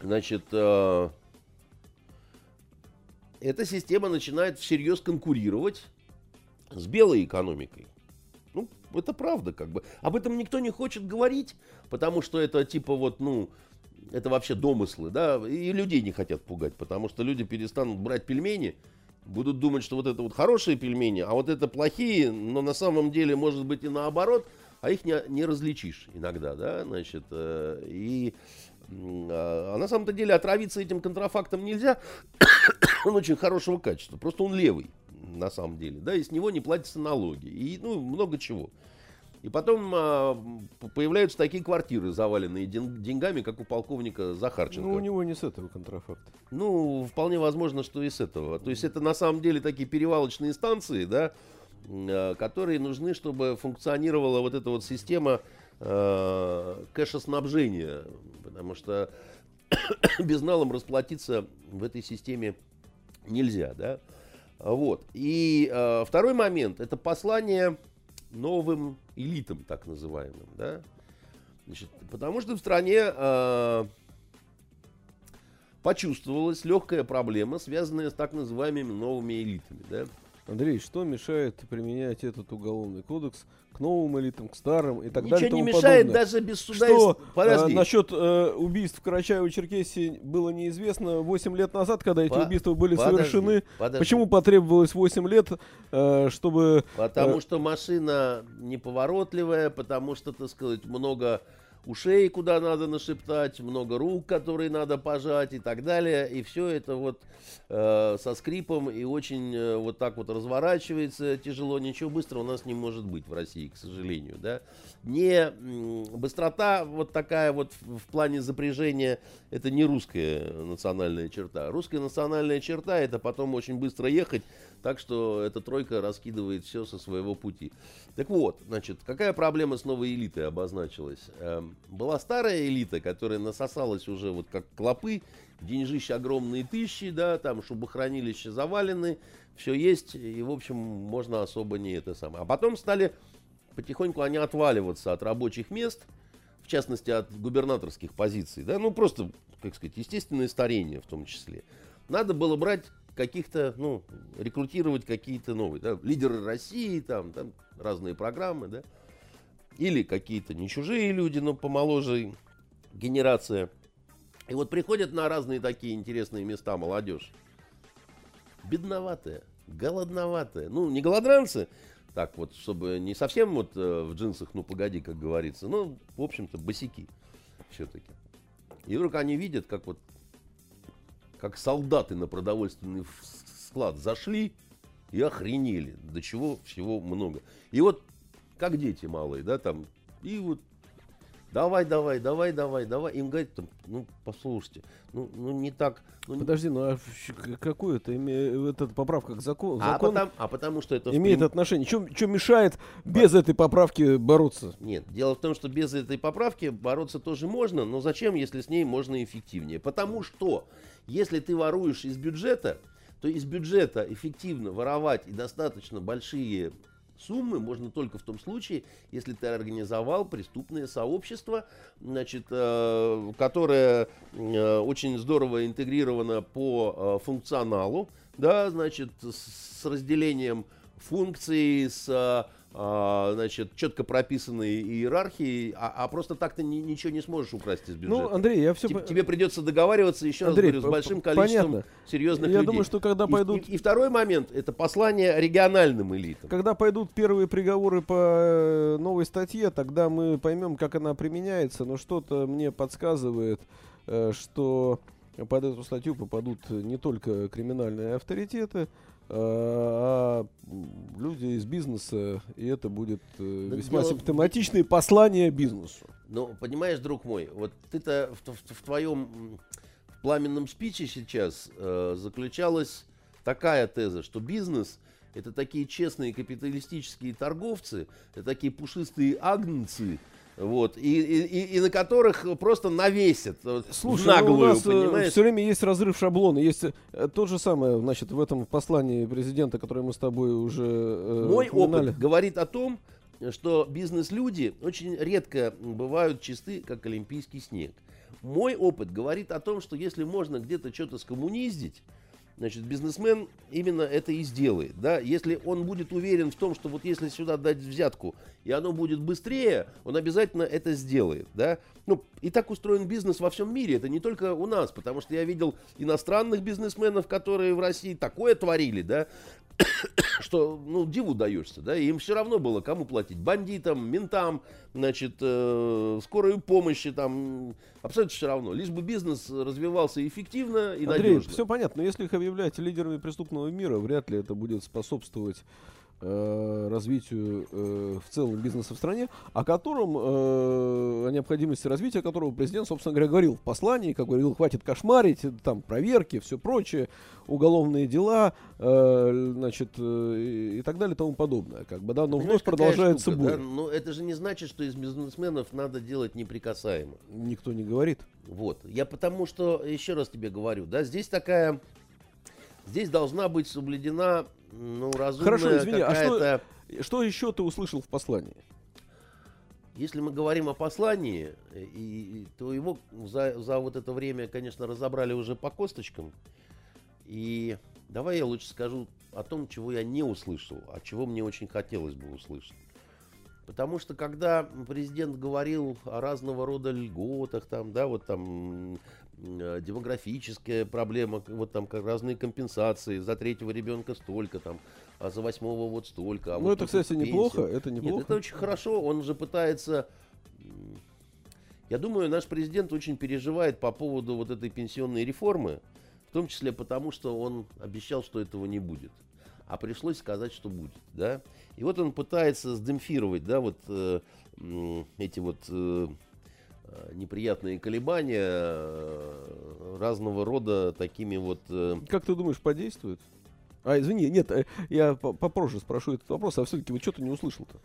значит, э, эта система начинает всерьез конкурировать с белой экономикой. Ну, это правда, как бы. Об этом никто не хочет говорить, потому что это типа вот, ну, это вообще домыслы, да, и людей не хотят пугать, потому что люди перестанут брать пельмени, будут думать, что вот это вот хорошие пельмени, а вот это плохие, но на самом деле может быть и наоборот, а их не, не различишь иногда, да, значит, э, и а, а на самом-то деле отравиться этим контрафактом нельзя, он очень хорошего качества, просто он левый на самом деле, да, и с него не платятся налоги, и, ну, много чего. И потом а, появляются такие квартиры, заваленные ден- деньгами, как у полковника Захарченко. Ну, у него не с этого контрафакт. Ну, вполне возможно, что и с этого. То есть это на самом деле такие перевалочные станции, да, а, которые нужны, чтобы функционировала вот эта вот система э, кэшоснабжения. Потому что безналом расплатиться в этой системе нельзя, да. Вот. И э, второй момент – это послание новым элитам, так называемым, да. Значит, потому что в стране э, почувствовалась легкая проблема, связанная с так называемыми новыми элитами, да. Андрей, что мешает применять этот уголовный кодекс к новым элитам, к старым и так Ничего далее? не мешает подобное? даже без суда. Что и... Подожди. э, насчет э, убийств в Карачаево-Черкесии было неизвестно 8 лет назад, когда эти По- убийства были подожди, совершены. подожди. Почему потребовалось 8 лет, э, чтобы... Потому Э, что машина неповоротливая, потому что, так сказать, много ушей, куда надо нашептать, много рук, которые надо пожать и так далее. И все это вот э, со скрипом и очень э, вот так вот разворачивается тяжело. Ничего быстрого у нас не может быть в России, к сожалению. Да? Не быстрота вот такая вот в, в плане запряжения, это не русская национальная черта. Русская национальная черта это потом очень быстро ехать, так что эта тройка раскидывает все со своего пути. Так вот, значит, какая проблема с новой элитой обозначилась? Эм, была старая элита, которая насосалась уже вот как клопы, деньжища огромные тысячи, да, там шубохранилища завалены, все есть, и, в общем, можно особо не это самое. А потом стали потихоньку они отваливаться от рабочих мест, в частности, от губернаторских позиций, да, ну, просто, как сказать, естественное старение в том числе. Надо было брать каких-то, ну, рекрутировать какие-то новые, да, лидеры России, там, там разные программы, да, или какие-то не чужие люди, но помоложе генерация. И вот приходят на разные такие интересные места молодежь. Бедноватая, голодноватая. Ну, не голодранцы, так вот, чтобы не совсем вот э, в джинсах, ну, погоди, как говорится. Ну, в общем-то, босики все-таки. И вдруг они видят, как вот, как солдаты на продовольственный склад зашли и охренели. До чего всего много. И вот, как дети малые, да, там, и вот Давай, давай, давай, давай, давай. Им говорят, там, ну, послушайте, ну, ну не так. Ну, Подожди, ну а щ- к- какое это, эта поправка к а, закону потому, а потому что это имеет прям- отношение? Что мешает без этой поправки бороться? Нет, дело в том, что без этой поправки бороться тоже можно, но зачем, если с ней можно эффективнее? Потому что, если ты воруешь из бюджета, то из бюджета эффективно воровать и достаточно большие суммы. Можно только в том случае, если ты организовал преступное сообщество, значит, э, которое э, очень здорово интегрировано по э, функционалу, да, значит, с с разделением функций, с а, значит, четко прописанной иерархией, а, а просто так ты ни- ничего не сможешь украсть из бюджета. Ну, Андрей, я все... Тебе, тебе придется договариваться, еще Андрей, раз говорю, с большим количеством понятно. серьезных Я людей. думаю, что когда И- пойдут- И, и второй момент, это послание региональным элитам. Когда пойдут первые приговоры по э, новой статье, тогда мы поймем, как она применяется. Но что-то мне подсказывает, э, что под эту статью попадут не только криминальные авторитеты, а м, люди из бизнеса, и это будет э, Да весьма дело- симптоматичное послание бизнесу. Ну, понимаешь, друг мой, вот ты-то в, в- в твоем пламенном спиче сейчас э, заключалась такая теза, что бизнес это такие честные капиталистические торговцы, это такие пушистые агнцы, вот, и, и, и на которых просто навесят Слушай, наглую, ну у нас э, понимаешь? все время есть разрыв шаблона. Есть э, то же самое, значит, в этом послании президента, которое мы с тобой уже э, Мой упоминали. опыт говорит о том, что бизнес-люди очень редко бывают чисты, как олимпийский снег. Мой опыт говорит о том, что если можно где-то что-то скоммуниздить, Значит, бизнесмен именно это и сделает. Да? Если он будет уверен в том, что вот если сюда дать взятку, и оно будет быстрее, он обязательно это сделает. Да? Ну, и так устроен бизнес во всем мире. Это не только у нас, потому что я видел иностранных бизнесменов, которые в России такое творили, да, что, ну, диву даешься, да, им все равно было, кому платить, бандитам, ментам, значит, э, скорой помощи, там, абсолютно все равно, лишь бы бизнес развивался эффективно и Андрей, надежно. все понятно, но если их объявляете лидерами преступного мира, вряд ли это будет способствовать Э, развитию э, в целом бизнеса в стране, о котором, э, о необходимости развития которого президент, собственно говоря, говорил в послании, как говорил, хватит кошмарить, там проверки, все прочее, уголовные дела, э, значит, э, и так далее и тому подобное. Как бы, да, но вновь продолжается штука, Да? Но это же не значит, что из бизнесменов надо делать неприкасаемо. Никто не говорит. Вот. Я потому что, еще раз тебе говорю, да, здесь такая Здесь должна быть соблюдена ну, разумная Хорошо, извини, а что, что еще ты услышал в послании? Если мы говорим о послании, и, то его за, за вот это время, конечно, разобрали уже по косточкам. И давай я лучше скажу о том, чего я не услышал, а чего мне очень хотелось бы услышать. Потому что когда президент говорил о разного рода льготах, там, да, вот там Э, демографическая проблема, вот там как разные компенсации, за третьего ребенка столько там, а за восьмого вот столько. А ну вот это, кстати, пенсия. неплохо, это неплохо. Нет, это очень хорошо, он же пытается... Я думаю, наш президент очень переживает по поводу вот этой пенсионной реформы, в том числе потому, что он обещал, что этого не будет. А пришлось сказать, что будет, да. И вот он пытается сдемпфировать, да, вот э, эти вот... Э, Э, неприятные колебания э, разного рода такими вот... Э, как ты думаешь, подействует? А, извини, нет, я попозже спрошу этот вопрос, а все-таки вы что-то не услышал-то?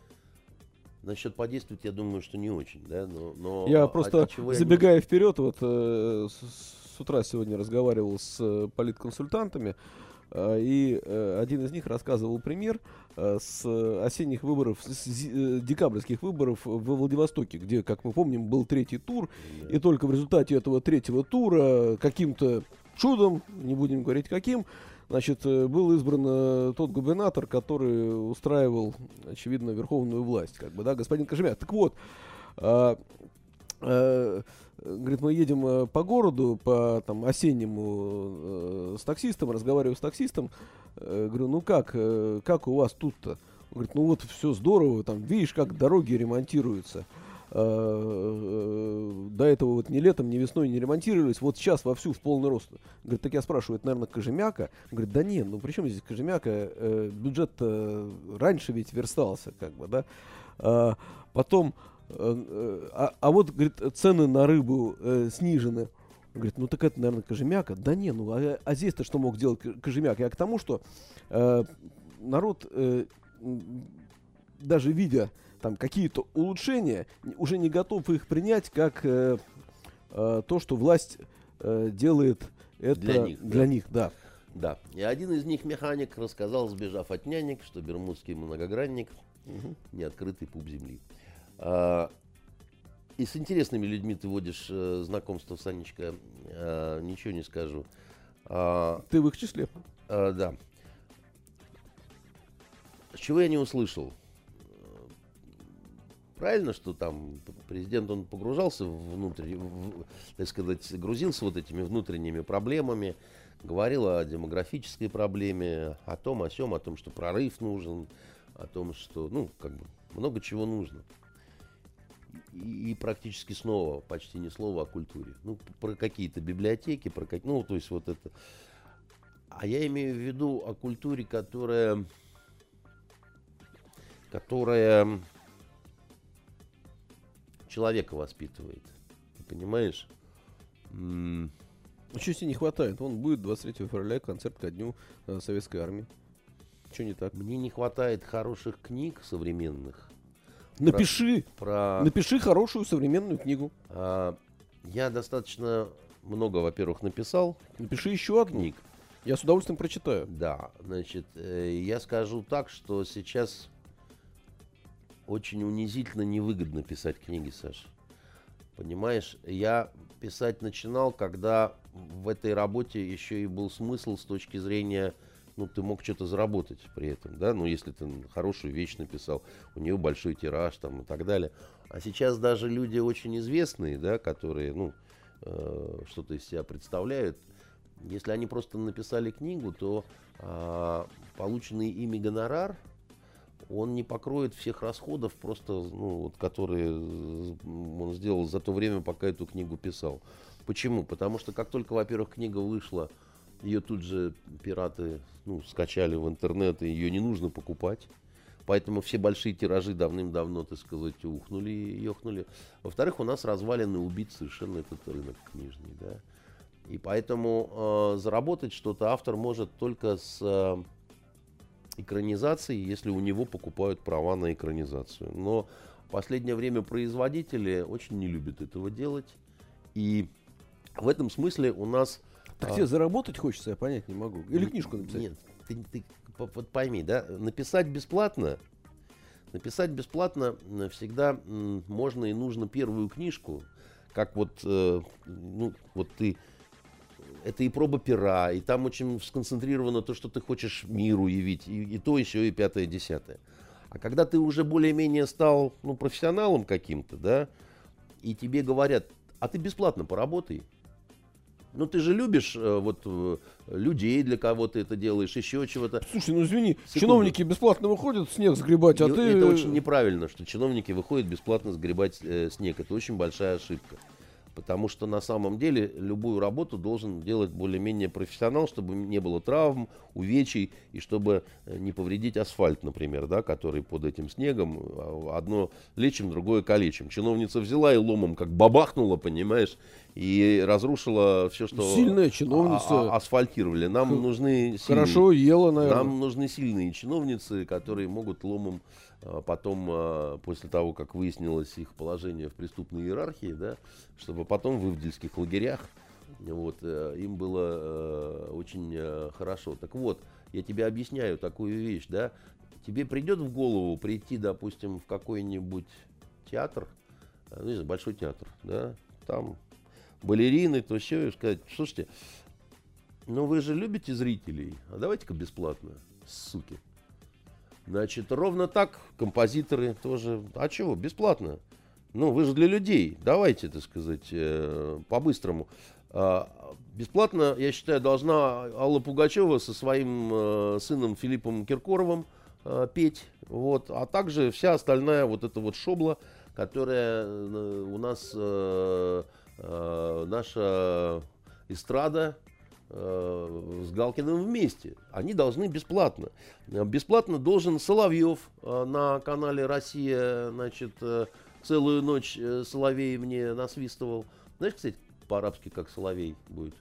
Насчет подействовать, я думаю, что не очень, да, но... но я просто, забегая я... вперед, вот э, с, с утра сегодня разговаривал с э, политконсультантами, э, и э, один из них рассказывал пример, Э, с осенних выборов, с э, декабрьских выборов во Владивостоке, где, как мы помним, был третий тур, и только в результате этого третьего тура каким-то чудом, не будем говорить каким, значит, э, был избран тот губернатор, который устраивал, очевидно, верховную власть, как бы, да, господин Кожемяк. Так вот, говорит, мы едем по городу, по там осеннему с таксистом, разговариваю с таксистом, Э, говорю, ну как, э, как у вас тут-то? Говорит, ну вот все здорово, там, видишь, как дороги ремонтируются. Э, до этого вот ни летом, ни весной не ремонтировались, вот сейчас вовсю в полный рост. Говорит, так я спрашиваю, это, наверное, Кожемяка? Говорит, да нет, ну при чем здесь Кожемяка? бюджет раньше ведь верстался, как бы, да. Потом, а, а вот, говорит, цены на рыбу снижены. Говорит, ну так это, наверное, Кожемяка. Да не, ну а, а здесь-то что мог делать Кожемяка? Я к тому, что э, народ, э, даже видя там какие-то улучшения, уже не готов их принять как э, э, то, что власть э, делает это для них, для да. них, да. Да. И один из них, механик, рассказал, сбежав от нянек, что бермудский многогранник угу. не открытый пуп земли. А, и с интересными людьми ты водишь э, знакомство, Санечка, э, ничего не скажу. А, ты в их числе? А, да. Чего я не услышал? Правильно, что там президент, он погружался внутрь, в, так сказать, грузился вот этими внутренними проблемами, говорил о демографической проблеме, о том, о сем, о том, что прорыв нужен, о том, что, ну, как бы, много чего нужно и, практически снова почти ни слова о культуре. Ну, про какие-то библиотеки, про как, ну, то есть вот это. А я имею в виду о культуре, которая, которая человека воспитывает. Ты понимаешь? Что себе не хватает? Он будет 23 февраля концерт ко дню э, Советской Армии. Что не так? Мне не хватает хороших книг современных. Напиши, Про... напиши хорошую современную книгу. А, я достаточно много, во-первых, написал Напиши еще одну. книг. Я с удовольствием прочитаю. Да, значит, э, я скажу так, что сейчас очень унизительно невыгодно писать книги, Саша. Понимаешь, я писать начинал, когда в этой работе еще и был смысл с точки зрения, ну, ты мог что-то заработать при этом, да, ну, если ты хорошую вещь написал, у нее большой тираж там и так далее. А сейчас даже люди очень известные, да, которые, ну, э, что-то из себя представляют, если они просто написали книгу, то а, полученный ими гонорар, он не покроет всех расходов, просто, ну, вот, которые он сделал за то время, пока эту книгу писал. Почему? Потому что как только, во-первых, книга вышла, ее тут же пираты ну, скачали в интернет, и ее не нужно покупать. Поэтому все большие тиражи давным-давно, так сказать, ухнули и ехнули. Во-вторых, у нас развалины убит совершенно этот рынок книжный. Да? И поэтому э, заработать что-то автор может только с э, экранизацией, если у него покупают права на экранизацию. Но в последнее время производители очень не любят этого делать. И в этом смысле у нас... Так а, тебе заработать хочется, я понять не могу. Или книжку написать? Нет, ты, ты вот пойми, да, написать бесплатно, написать бесплатно всегда можно и нужно первую книжку, как вот, э, ну, вот ты это и проба пера, и там очень сконцентрировано то, что ты хочешь миру явить, и, и то еще, и пятое, и десятое. А когда ты уже более-менее стал ну, профессионалом каким-то, да, и тебе говорят, а ты бесплатно поработай. Ну, ты же любишь э, вот э, людей, для кого ты это делаешь, еще чего-то. Слушай, ну извини, Секунду. чиновники бесплатно выходят снег сгребать, а и, ты... Это очень неправильно, что чиновники выходят бесплатно сгребать э, снег. Это очень большая ошибка. Потому что на самом деле любую работу должен делать более-менее профессионал, чтобы не было травм, увечий и чтобы э, не повредить асфальт, например, да, который под этим снегом а, одно лечим, другое калечим. Чиновница взяла и ломом как бабахнула, понимаешь, и разрушила все, что Сильная чиновница. А, а, асфальтировали. Нам Х- нужны сильные, Хорошо ела, наверное. Нам нужны сильные чиновницы, которые могут ломом потом, а, после того, как выяснилось их положение в преступной иерархии, да, чтобы потом в ивдельских лагерях вот, э, им было э, очень э, хорошо. Так вот, я тебе объясняю такую вещь, да, тебе придет в голову прийти, допустим, в какой-нибудь театр, ну, большой театр, да, там балерины, то все, и сказать, слушайте, ну вы же любите зрителей, а давайте-ка бесплатно, суки. Значит, ровно так композиторы тоже. А чего, бесплатно? Ну, вы же для людей. Давайте, так сказать, э, по-быстрому. Э, бесплатно, я считаю, должна Алла Пугачева со своим э, сыном Филиппом Киркоровым э, петь. Вот. А также вся остальная вот эта вот шобла, которая у нас наша эстрада с Галкиным вместе. Они должны бесплатно. Бесплатно должен Соловьев э, на канале Россия, значит, э, целую ночь э, Соловей мне насвистывал. Знаешь, кстати, по-арабски как Соловей будет?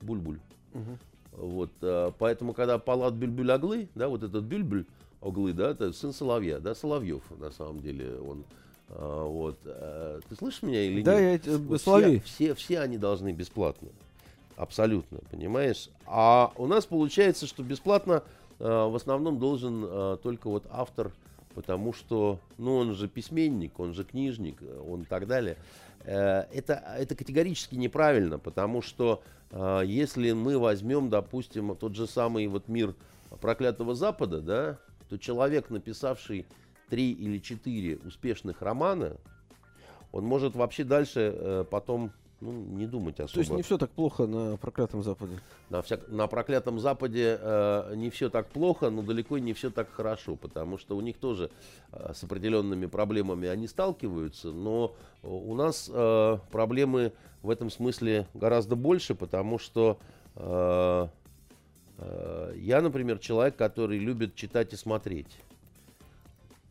Буль-буль. Угу. Вот, э, поэтому, когда Палат Бюльбюль Оглы, да, вот этот Бюльбюль Оглы, да, это сын Соловья, да, Соловьев, на самом деле, он вот. Ты слышишь меня или да, нет? Да, я вот все, все, все они должны бесплатно. Абсолютно, понимаешь? А у нас получается, что бесплатно э, в основном должен э, только вот автор, потому что, ну, он же письменник, он же книжник, он и так далее. Э, это, это категорически неправильно, потому что э, если мы возьмем, допустим, тот же самый вот мир проклятого Запада, да, то человек, написавший три или четыре успешных романа, он может вообще дальше э, потом ну, не думать особо. То есть не все так плохо на проклятом Западе? На, вся, на проклятом Западе э, не все так плохо, но далеко не все так хорошо, потому что у них тоже э, с определенными проблемами они сталкиваются, но у нас э, проблемы в этом смысле гораздо больше, потому что э, э, я, например, человек, который любит читать и смотреть.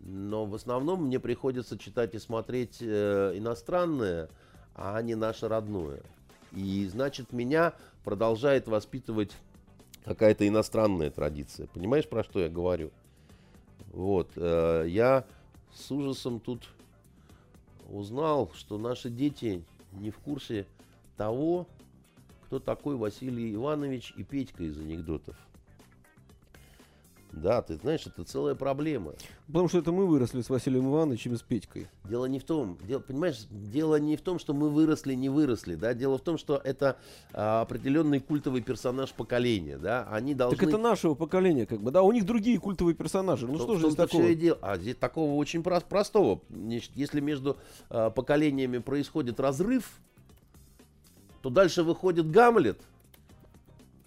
Но в основном мне приходится читать и смотреть э, иностранное, а не наше родное. И значит, меня продолжает воспитывать какая-то иностранная традиция. Понимаешь, про что я говорю? Вот. Э, я с ужасом тут узнал, что наши дети не в курсе того, кто такой Василий Иванович и Петька из анекдотов. Да, ты знаешь, это целая проблема. Потому что это мы выросли с Василием Ивановичем и с Петькой. Дело не в том, дело, понимаешь, дело не в том, что мы выросли, не выросли, да, дело в том, что это а, определенный культовый персонаж поколения, да, они должны... Так это нашего поколения, как бы, да, у них другие культовые персонажи, ну что же здесь такого? Все дело. А здесь такого очень про- простого, если между а, поколениями происходит разрыв, то дальше выходит Гамлет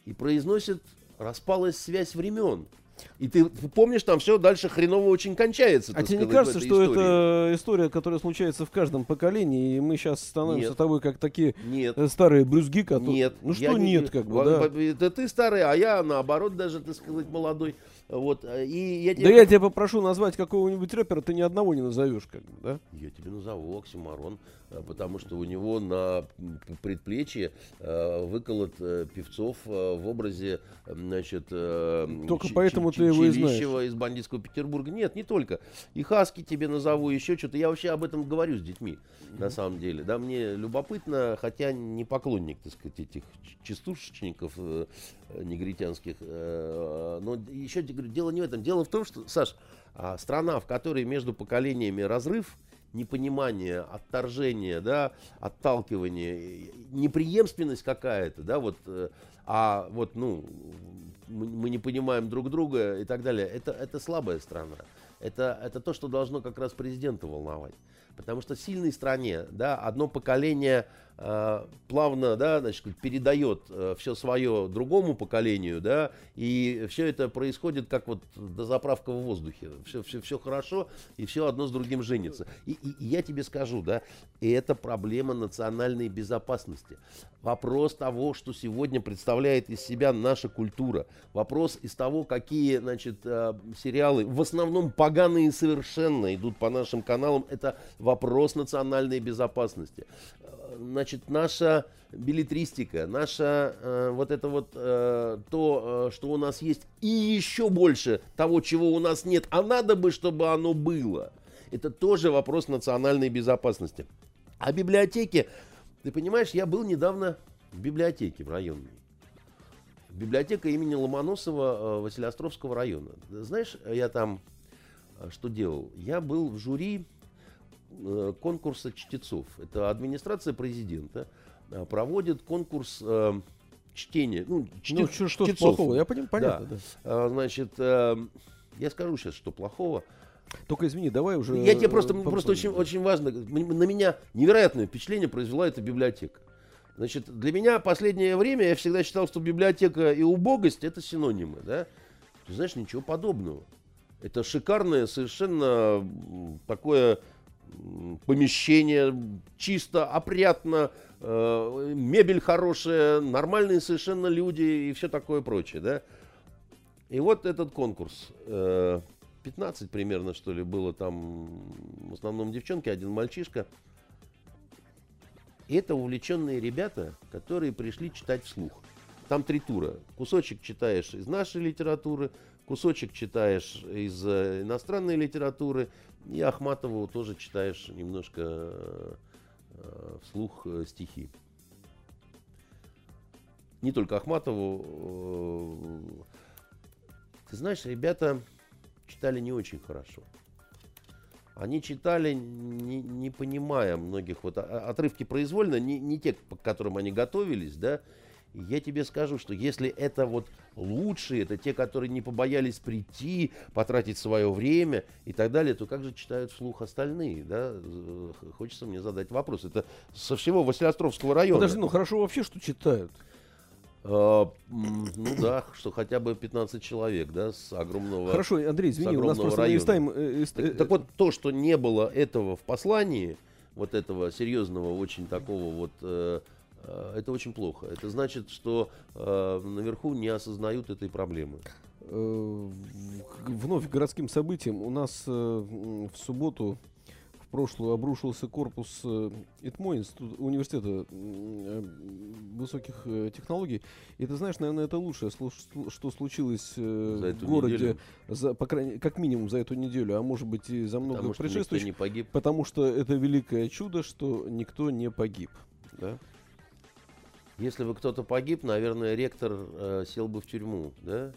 и произносит «распалась связь времен». И ты помнишь, там все дальше хреново очень кончается. А тебе не кажется, что истории? это история, которая случается в каждом поколении, и мы сейчас становимся нет. тобой как такие нет. Э, старые брюзги, которые... Нет. Ну что не, нет, как бы, да? Это ты старый, а я наоборот даже, так сказать, молодой. Вот, э, и я тебе... Да я тебя попрошу назвать какого-нибудь рэпера, ты ни одного не назовешь, как бы, да? Я тебе назову Оксимарон, э, потому что у него на предплечье э, выколот певцов в образе, значит... Только поэтому ты его и знаешь. из бандитского Петербурга. Нет, не только. И Хаски тебе назову, еще что-то. Я вообще об этом говорю с детьми, на самом деле. Да, мне любопытно, хотя не поклонник, так сказать, этих частушечников негритянских. Но еще говорю, дело не в этом. Дело в том, что, Саш, а, страна, в которой между поколениями разрыв, непонимание, отторжение, да, отталкивание, неприемственность какая-то, да, вот, э, а вот, ну, мы, не понимаем друг друга и так далее, это, это слабая страна. Это, это то, что должно как раз президента волновать. Потому что сильной стране, да, одно поколение плавно, да, значит, передает э, все свое другому поколению, да, и все это происходит как вот дозаправка в воздухе. Все, все, все хорошо, и все одно с другим женится. И, и, и я тебе скажу, да, и это проблема национальной безопасности. Вопрос того, что сегодня представляет из себя наша культура. Вопрос из того, какие, значит, э, сериалы, в основном поганые совершенно идут по нашим каналам, это вопрос национальной безопасности. Значит, наша билетристика, наша э, вот это вот э, то, э, что у нас есть, и еще больше того, чего у нас нет, а надо бы, чтобы оно было. Это тоже вопрос национальной безопасности. А библиотеки, ты понимаешь, я был недавно в библиотеке в районной. Библиотека имени Ломоносова э, Василиостровского района. Знаешь, я там э, что делал? Я был в жюри конкурса чтецов. Это администрация президента э, проводит конкурс э, чтения. Ну, чте, ну что, что плохого? Я понимаю, понятно. Да. Да. Значит, э, я скажу сейчас, что плохого. Только извини, давай уже. Я тебе просто, просто очень, очень важно. На меня невероятное впечатление произвела эта библиотека. Значит, для меня последнее время я всегда считал, что библиотека и убогость это синонимы, да. Ты знаешь, ничего подобного. Это шикарное, совершенно такое помещение чисто, опрятно, э, мебель хорошая, нормальные совершенно люди и все такое прочее, да. И вот этот конкурс, э, 15 примерно, что ли, было там, в основном девчонки, один мальчишка. И это увлеченные ребята, которые пришли читать вслух. Там три тура. Кусочек читаешь из нашей литературы, кусочек читаешь из э, иностранной литературы, и Ахматову тоже читаешь немножко э, вслух э, стихи. Не только Ахматову. Ты знаешь, ребята читали не очень хорошо. Они читали, не, не понимая многих вот отрывки произвольно, не, не те, к которым они готовились, да, я тебе скажу, что если это вот лучшие, это те, которые не побоялись прийти, потратить свое время и так далее, то как же читают вслух остальные, да? Хочется мне задать вопрос. Это со всего Василиостровского района. Подожди, ну хорошо вообще, что читают? А, ну да, что хотя бы 15 человек, да, с огромного Хорошо, Андрей, извини, у нас просто района. Тайм, э, так, э, так вот, то, что не было этого в послании, вот этого серьезного, очень такого вот э, Э, это очень плохо. Это значит, что э, наверху не осознают этой проблемы. Э, вновь городским событием у нас в субботу в прошлую обрушился корпус э, ИТМО, институт, университета э, высоких э, технологий. И ты знаешь, наверное, это лучшее, что случилось э, в городе, за, по крайней, как минимум за эту неделю, а может быть и за много предшествующих. Потому что это великое чудо, что никто не погиб. Да? Если бы кто-то погиб, наверное, ректор э, сел бы в тюрьму, да?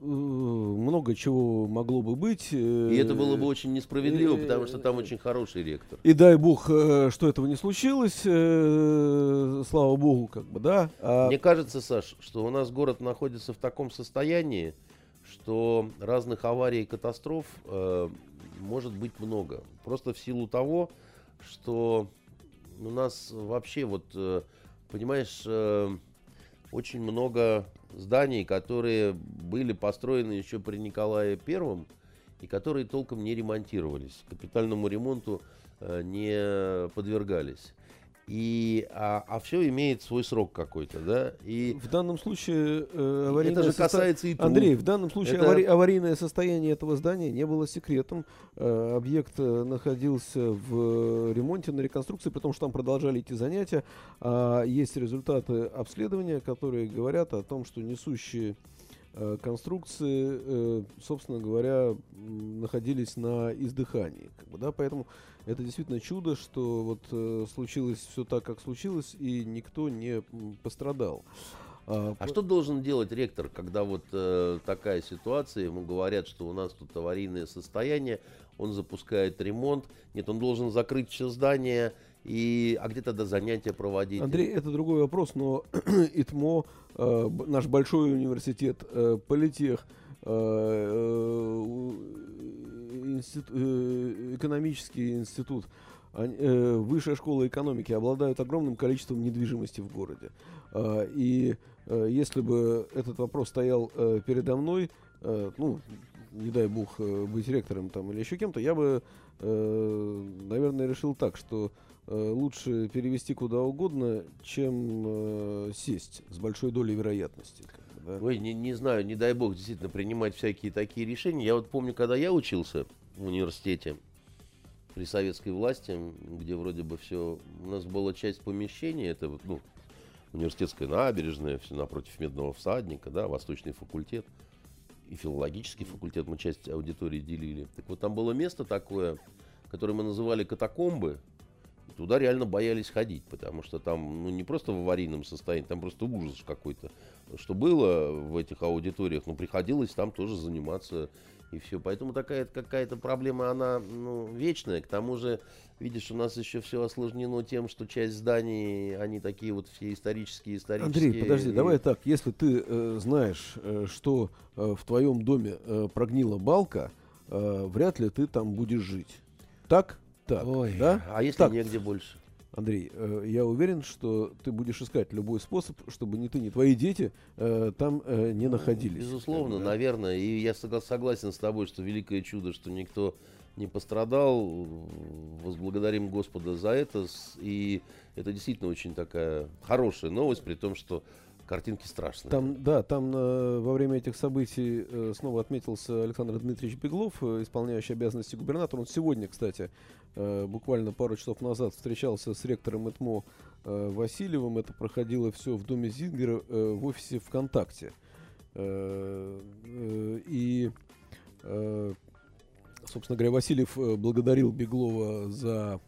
Э, много чего могло бы быть. Э, и это было бы очень несправедливо, потому что там очень хороший ректор. И дай бог, э, что этого не случилось, слава богу, как бы, да. А... Мне кажется, Саш, что у нас город находится в таком состоянии, что разных аварий и катастроф э, может быть много. Просто в силу того, что у нас вообще вот, понимаешь, э, очень много зданий, которые были построены еще при Николае Первом и которые толком не ремонтировались, капитальному ремонту э, не подвергались. И, а, а все имеет свой срок какой-то, да? И в данном случае э, аварийное это же касается и Андрей, в данном случае это... авари... аварийное состояние этого здания не было секретом. Э, объект э, находился в ремонте, на реконструкции, потому что там продолжали идти занятия. А есть результаты обследования, которые говорят о том, что несущие Э, конструкции, э, собственно говоря, находились на издыхании. Как бы, да, поэтому это действительно чудо, что вот э, случилось все так, как случилось, и никто не пострадал. А, а что должен делать ректор, когда вот э, такая ситуация, ему говорят, что у нас тут аварийное состояние, он запускает ремонт, нет, он должен закрыть все здание, и, а где тогда занятия проводить? Андрей, это другой вопрос, но ИТМО Э, наш большой университет, э, политех, э, институт, экономический институт, высшая школа экономики обладают огромным количеством недвижимости в городе. И если бы этот вопрос стоял передо мной, ну, не дай бог быть ректором там или еще кем-то, я бы, наверное, решил так, что Э, лучше перевести куда угодно, чем э, сесть с большой долей вероятности. Да? Ой, не, не знаю, не дай бог действительно принимать всякие такие решения. Я вот помню, когда я учился в университете при советской власти, где вроде бы все, у нас была часть помещения, это вот, ну, университетская набережная, все напротив Медного всадника, да, Восточный факультет и филологический факультет, мы часть аудитории делили. Так вот там было место такое, которое мы называли катакомбы, Туда реально боялись ходить, потому что там ну, не просто в аварийном состоянии, там просто ужас какой-то. Что было в этих аудиториях, ну, приходилось там тоже заниматься и все. Поэтому такая какая-то проблема, она ну, вечная. К тому же, видишь, у нас еще все осложнено тем, что часть зданий, они такие вот все исторические, исторические. Андрей, подожди, давай так, если ты э, знаешь, э, что э, в твоем доме э, прогнила балка, э, вряд ли ты там будешь жить. Так? Так, Ой, да? А если так. негде больше? Андрей, э, я уверен, что ты будешь искать любой способ, чтобы ни ты, ни твои дети э, там э, не находились. Безусловно, да? наверное. И я согласен с тобой, что великое чудо, что никто не пострадал. Возблагодарим Господа за это. И это действительно очень такая хорошая новость, при том, что Картинки страшные. Там, да, там э, во время этих событий э, снова отметился Александр Дмитриевич Беглов, э, исполняющий обязанности губернатора. Он сегодня, кстати, э, буквально пару часов назад встречался с ректором ЭТМО э, Васильевым. Это проходило все в доме Зингера э, в офисе ВКонтакте. Э, э, и, э, собственно говоря, Васильев э, благодарил Беглова за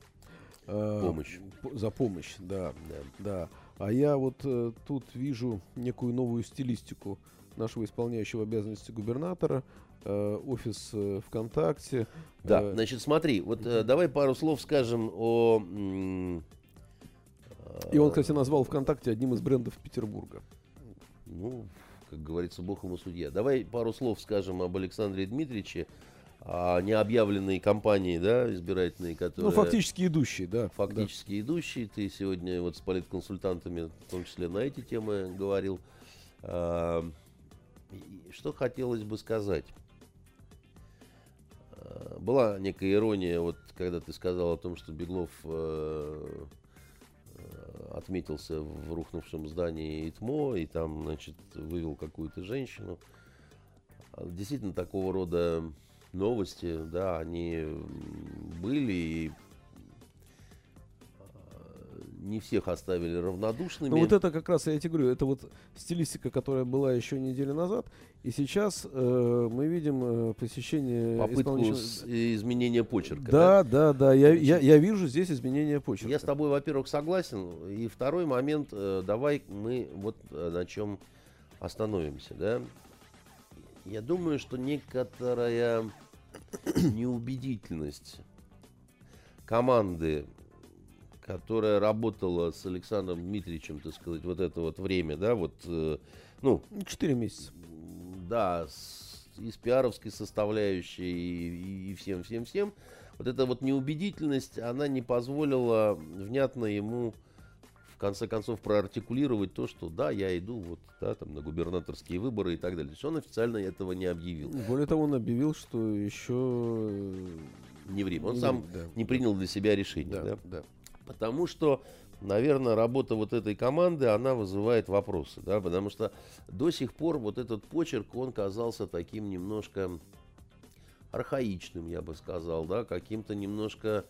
э, помощь. За помощь, да, да. да. А я вот э, тут вижу некую новую стилистику нашего исполняющего обязанности губернатора, э, офис э, ВКонтакте. Да, э, значит, смотри, вот э, давай пару слов скажем о... И он, кстати, назвал ВКонтакте одним из брендов Петербурга. Ну, как говорится, бог ему судья. Давай пару слов скажем об Александре Дмитриевиче а не объявленные компании, да, избирательные, ну, которые... Ну, фактически идущие, да. Фактически да. идущие. Ты сегодня вот с политконсультантами, в том числе на эти темы, говорил. А, что хотелось бы сказать? А, была некая ирония, вот когда ты сказал о том, что Беглов э, отметился в рухнувшем здании ИТМО и там, значит, вывел какую-то женщину. Действительно, такого рода новости, да, они были и не всех оставили равнодушными. Ну вот это как раз, я тебе говорю, это вот стилистика, которая была еще неделю назад, и сейчас э, мы видим э, посещение Попытку исполнительного... изменения почерка. Да, да, да, да. Я, я, я вижу здесь изменение почерка. Я с тобой, во-первых, согласен. И второй момент, э, давай мы вот э, на чем остановимся, да. Я думаю, что некоторая неубедительность команды которая работала с Александром Дмитриевичем, так сказать, вот это вот время, да, вот, э, ну... Четыре месяца. Да, с, и с пиаровской составляющей, и, и всем-всем-всем. Вот эта вот неубедительность, она не позволила внятно ему в конце концов проартикулировать то, что да, я иду вот да, там, на губернаторские выборы и так далее. То есть он официально этого не объявил. Более того, он объявил, что еще не время. Он не сам да. не принял для себя решение. Да, да. да. Потому что, наверное, работа вот этой команды, она вызывает вопросы, да, потому что до сих пор вот этот почерк, он казался таким немножко архаичным, я бы сказал, да, каким-то немножко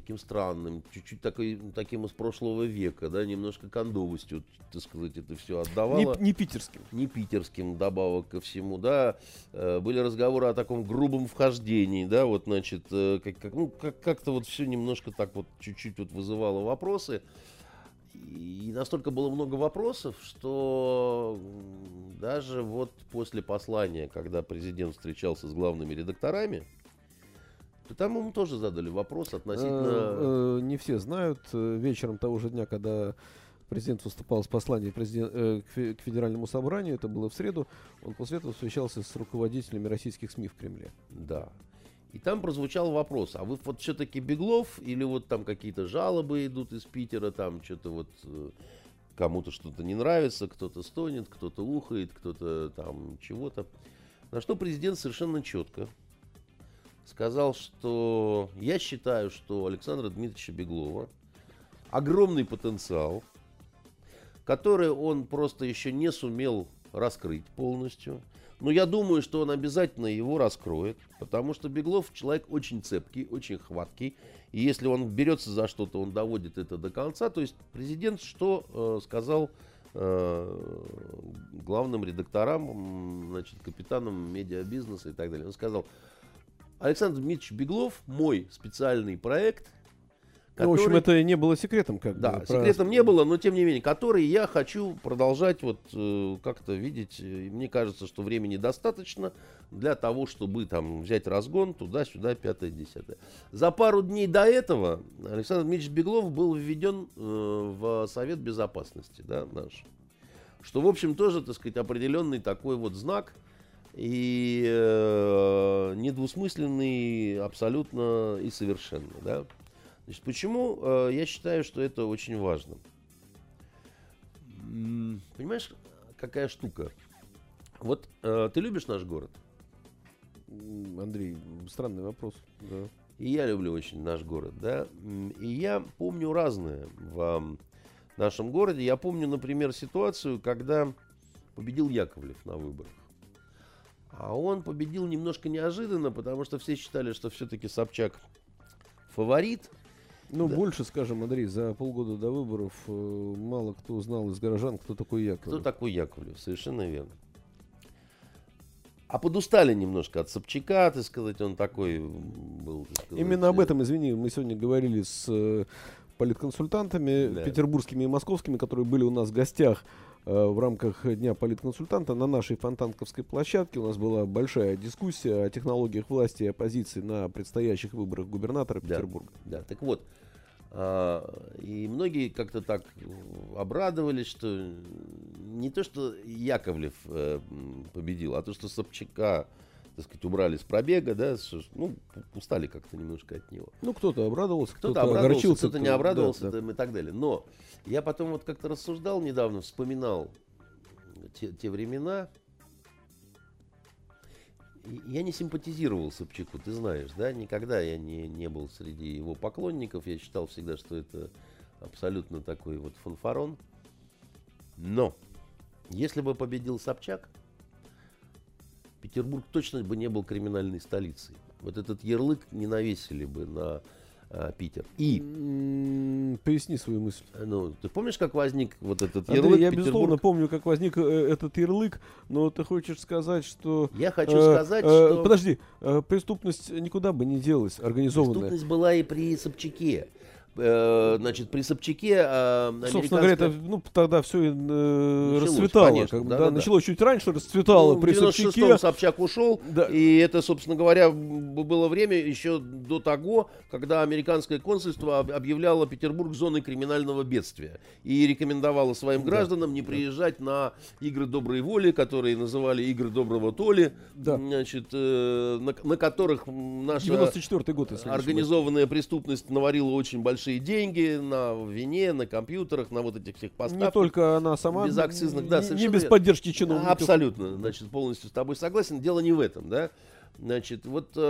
таким странным, чуть-чуть такой, таким из прошлого века, да, немножко кондовостью, так сказать, это все отдавало. Не, не питерским. Не питерским, добавок ко всему, да. Э, были разговоры о таком грубом вхождении, да, вот, значит, э, как, как, ну, как, как-то вот все немножко так вот чуть-чуть вот вызывало вопросы. И настолько было много вопросов, что даже вот после послания, когда президент встречался с главными редакторами, там ему тоже задали вопрос относительно... Э, э, не все знают. Э, вечером того же дня, когда президент выступал с посланием президент, э, к, Федеральному собранию, это было в среду, он после этого встречался с руководителями российских СМИ в Кремле. Да. И там прозвучал вопрос, а вы вот все-таки Беглов или вот там какие-то жалобы идут из Питера, там что-то вот кому-то что-то не нравится, кто-то стонет, кто-то ухает, кто-то там чего-то. На что президент совершенно четко сказал, что я считаю, что Александра Дмитриевича Беглова огромный потенциал, который он просто еще не сумел раскрыть полностью. Но я думаю, что он обязательно его раскроет, потому что Беглов человек очень цепкий, очень хваткий. И если он берется за что-то, он доводит это до конца. То есть президент что э, сказал э, главным редакторам, значит, капитанам медиабизнеса и так далее. Он сказал, Александр Дмитриевич Беглов, мой специальный проект. Который, ну, в общем, это не было секретом, как Да, бы, секретом про... не было, но тем не менее, который я хочу продолжать вот э, как-то видеть. И мне кажется, что времени достаточно для того, чтобы там взять разгон туда-сюда, пятое, десятое. За пару дней до этого Александр Дмитриевич Беглов был введен э, в Совет Безопасности, да, наш. Что, в общем, тоже, так сказать, определенный такой вот знак – и э, недвусмысленный абсолютно и совершенно. Да? Значит, почему э, я считаю, что это очень важно? Понимаешь, какая штука? Вот э, ты любишь наш город? Андрей, странный вопрос. Да. И я люблю очень наш город, да. И я помню разное в нашем городе. Я помню, например, ситуацию, когда победил Яковлев на выборах. А он победил немножко неожиданно, потому что все считали, что все-таки Собчак фаворит. Ну, да. больше, скажем, Андрей, за полгода до выборов э, мало кто знал из горожан, кто такой Яковлев. Кто такой Яковлев, совершенно верно. А подустали немножко от Собчака, так сказать, он такой был. Сказать, Именно об этом, извини, мы сегодня говорили с э, политконсультантами да. петербургскими и московскими, которые были у нас в гостях Э, в рамках Дня политконсультанта на нашей фонтанковской площадке у нас была большая дискуссия о технологиях власти и оппозиции на предстоящих выборах губернатора Петербурга. Да, да. так вот, а, и многие как-то так обрадовались, что не то, что Яковлев э, победил, а то, что Собчака так сказать, убрали с пробега, да, ну, устали как-то немножко от него. Ну, кто-то обрадовался, кто-то, кто обрадовался, кто-то не обрадовался да, да. и так далее. Но я потом вот как-то рассуждал недавно, вспоминал те, те времена. Я не симпатизировал Собчаку, ты знаешь, да, никогда я не, не был среди его поклонников. Я считал всегда, что это абсолютно такой вот фанфарон. Но, если бы победил Собчак, Петербург точно бы не был криминальной столицей. Вот этот ярлык не навесили бы на а, Питер. И... Поясни свою мысль. Ну, ты помнишь, как возник вот этот Андрей, ярлык? я, безусловно, помню, как возник э, этот ярлык, но ты хочешь сказать, что... Я хочу э, сказать, э, что... Подожди, э, преступность никуда бы не делась, организованная. Преступность была и при Собчаке. Э, значит, при Собчаке... Э, Собственно говоря, это, ну, тогда все э, расцветало. Конечно, как да, да, да, началось чуть раньше, расцветало ну, при Собчаке. Собчак ушел, да. и это, собственно говоря, было время еще до того, когда американское консульство объявляло Петербург зоной криминального бедствия и рекомендовало своим гражданам да. не приезжать на игры доброй воли, которые называли игры доброго Толи, да. значит, э, на, на которых наша год, организованная преступность наварила очень большие большие деньги на вине, на компьютерах, на вот этих всех поставках. Не только она сама. Без акцизных, да, не, не без поддержки чиновников. Абсолютно, значит, полностью с тобой согласен. Дело не в этом, да. Значит, вот все,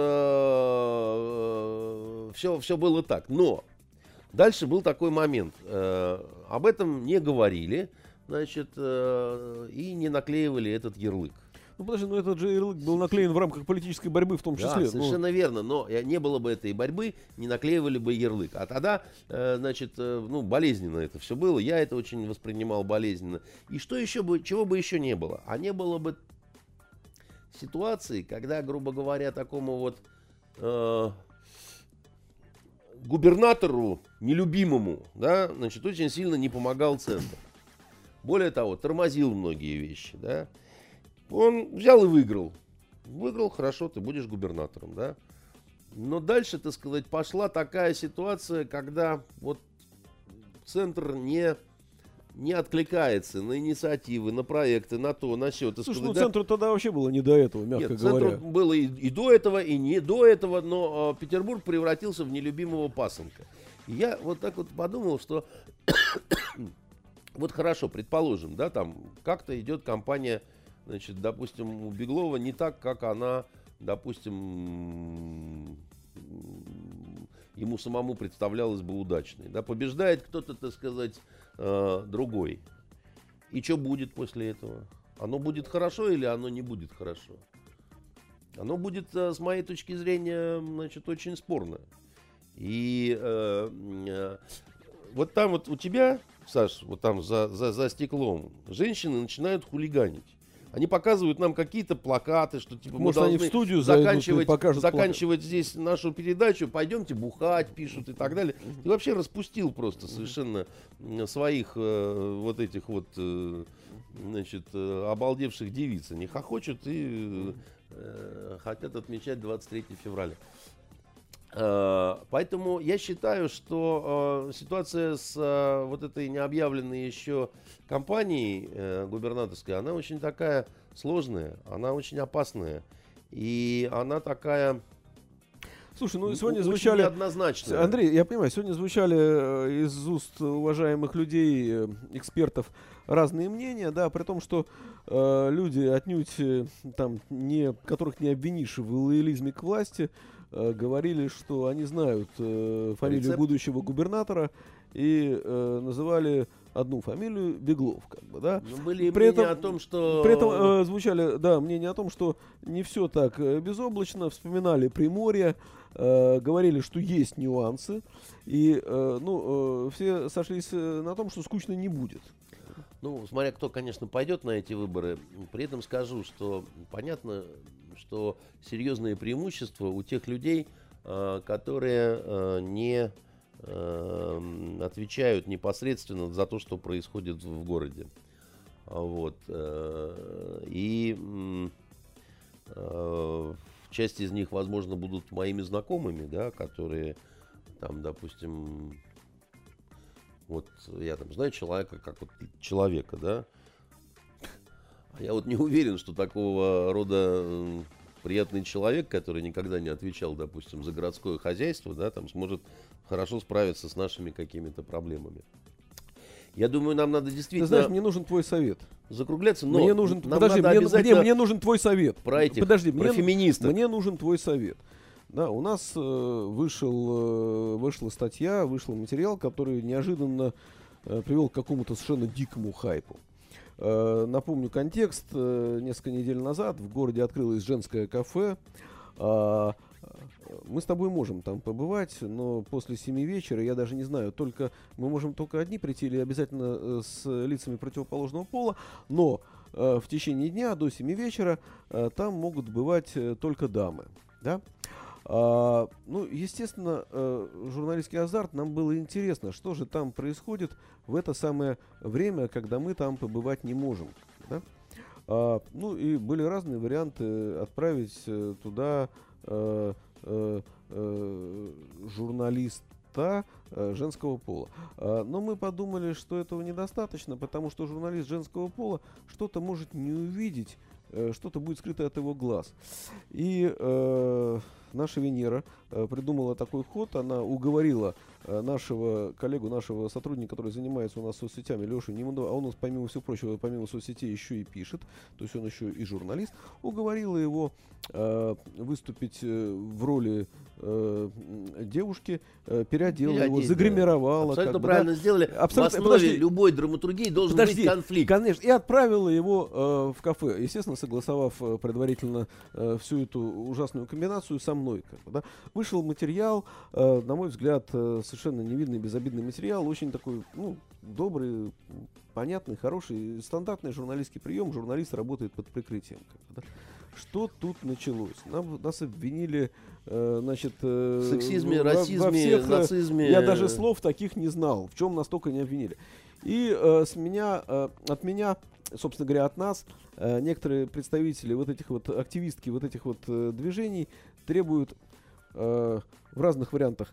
э, все было так. Но дальше был такой момент. Э, об этом не говорили, значит, э, и не наклеивали этот ярлык. Ну подожди, ну этот же ярлык был наклеен в рамках политической борьбы в том числе. Да, ну. совершенно ну... верно, но не было бы этой борьбы, не наклеивали бы ярлык. А тогда, э, значит, э, ну болезненно это все было, я это очень воспринимал болезненно. И что еще бы, чего бы еще не было? А не было бы ситуации, когда, грубо говоря, такому вот э, губернатору нелюбимому, да, значит, очень сильно не помогал центр. Более того, тормозил многие вещи, да. Он взял и выиграл. Выиграл, хорошо, ты будешь губернатором, да. Но дальше, так сказать, пошла такая ситуация, когда вот центр не не откликается на инициативы, на проекты, на то, на все. Слушай, сказать, ну да? центру тогда вообще было не до этого, мягко Нет, говоря. Центру было и, и до этого, и не до этого, но э, Петербург превратился в нелюбимого пасынка. И я вот так вот подумал, что вот хорошо, предположим, да, там как-то идет кампания значит, допустим, у Беглова не так, как она, допустим, ему самому представлялось бы удачной. Да, побеждает кто-то, так сказать, э, другой. И что будет после этого? Оно будет хорошо или оно не будет хорошо? Оно будет, э, с моей точки зрения, значит, очень спорно. И э, э, вот там вот у тебя, Саш, вот там за, за, за стеклом, женщины начинают хулиганить. Они показывают нам какие-то плакаты, что типа Может, мы должны в студию заканчивать, покажут заканчивать здесь нашу передачу, пойдемте бухать, пишут и так далее. И вообще распустил просто совершенно своих э, вот этих вот э, значит, э, обалдевших девиц. Они хохочут и э, хотят отмечать 23 февраля. Э, поэтому я считаю, что э, ситуация с э, вот этой необъявленной еще компанией губернаторской, она очень такая сложная, она очень опасная. И она такая... Слушай, ну сегодня звучали... однозначно. Андрей, я понимаю, сегодня звучали из уст уважаемых людей, экспертов, разные мнения, да, при том, что э, люди отнюдь там не, которых не обвинишь в лоялизме к власти, э, говорили, что они знают э, фамилию Рецепт. будущего губернатора и э, называли одну фамилию Беглов, как бы, да. Но были при этом, о том, что... При этом э, звучали, да, мнения о том, что не все так э, безоблачно, вспоминали Приморье, э, говорили, что есть нюансы, и, э, ну, э, все сошлись э, на том, что скучно не будет. Ну, смотря кто, конечно, пойдет на эти выборы, при этом скажу, что понятно, что серьезные преимущества у тех людей, э, которые э, не э, отвечают непосредственно за то, что происходит в городе. Вот. И часть из них, возможно, будут моими знакомыми, да, которые там, допустим, вот я там знаю человека, как вот человека, да, а я вот не уверен, что такого рода приятный человек, который никогда не отвечал, допустим, за городское хозяйство, да, там сможет хорошо справиться с нашими какими-то проблемами. Я думаю, нам надо действительно... Ты знаешь, мне нужен твой совет. Закругляться, но мне нужен, нам подожди, надо мне, обязательно... мне, мне нужен твой совет. Про этих, подожди, про мне, феминистов. Мне нужен твой совет. Да, у нас э, вышел, э, вышла статья, вышел материал, который неожиданно э, привел к какому-то совершенно дикому хайпу. Э, напомню контекст. Э, несколько недель назад в городе открылось женское кафе. Э, мы с тобой можем там побывать, но после семи вечера, я даже не знаю, только мы можем только одни прийти или обязательно э, с лицами противоположного пола, но в течение дня до семи вечера там могут бывать только дамы. Да? А, ну, естественно, э, журналистский азарт, нам было интересно, что же там происходит в это самое время, когда мы там побывать не можем. Да? А, ну, и были разные варианты отправить э, туда э, э, журналиста э, женского пола. А, но мы подумали, что этого недостаточно, потому что журналист женского пола что-то может не увидеть, что-то будет скрыто от его глаз. И наша Венера э, придумала такой ход, она уговорила нашего коллегу, нашего сотрудника, который занимается у нас соцсетями, Лешу Нимандова, а он у нас, помимо всего прочего, помимо соцсетей еще и пишет, то есть он еще и журналист, уговорила его э, выступить э, в роли э, девушки, э, переодела Переодеть, его, загримировала. Абсолютно как бы, правильно да. сделали. Абсолютно- В основе подожди. любой драматургии должен Подожди, быть конфликт. Конечно, и отправила его э, в кафе, естественно, согласовав э, предварительно э, всю эту ужасную комбинацию со мной. Как бы, да. Вышел материал, э, на мой взгляд, э, совершенно невинный, безобидный материал, очень такой, ну, добрый, понятный, хороший, стандартный журналистский прием. Журналист работает под прикрытием. Как бы, да. Что тут началось? Нам, нас обвинили, э, значит, э, В сексизме, во- во расизме, всех, э, нацизме. я даже слов таких не знал, в чем нас только не обвинили. И э, с меня, э, от меня, собственно говоря, от нас, э, некоторые представители вот этих вот активистки вот этих вот э, движений требуют э, в разных вариантах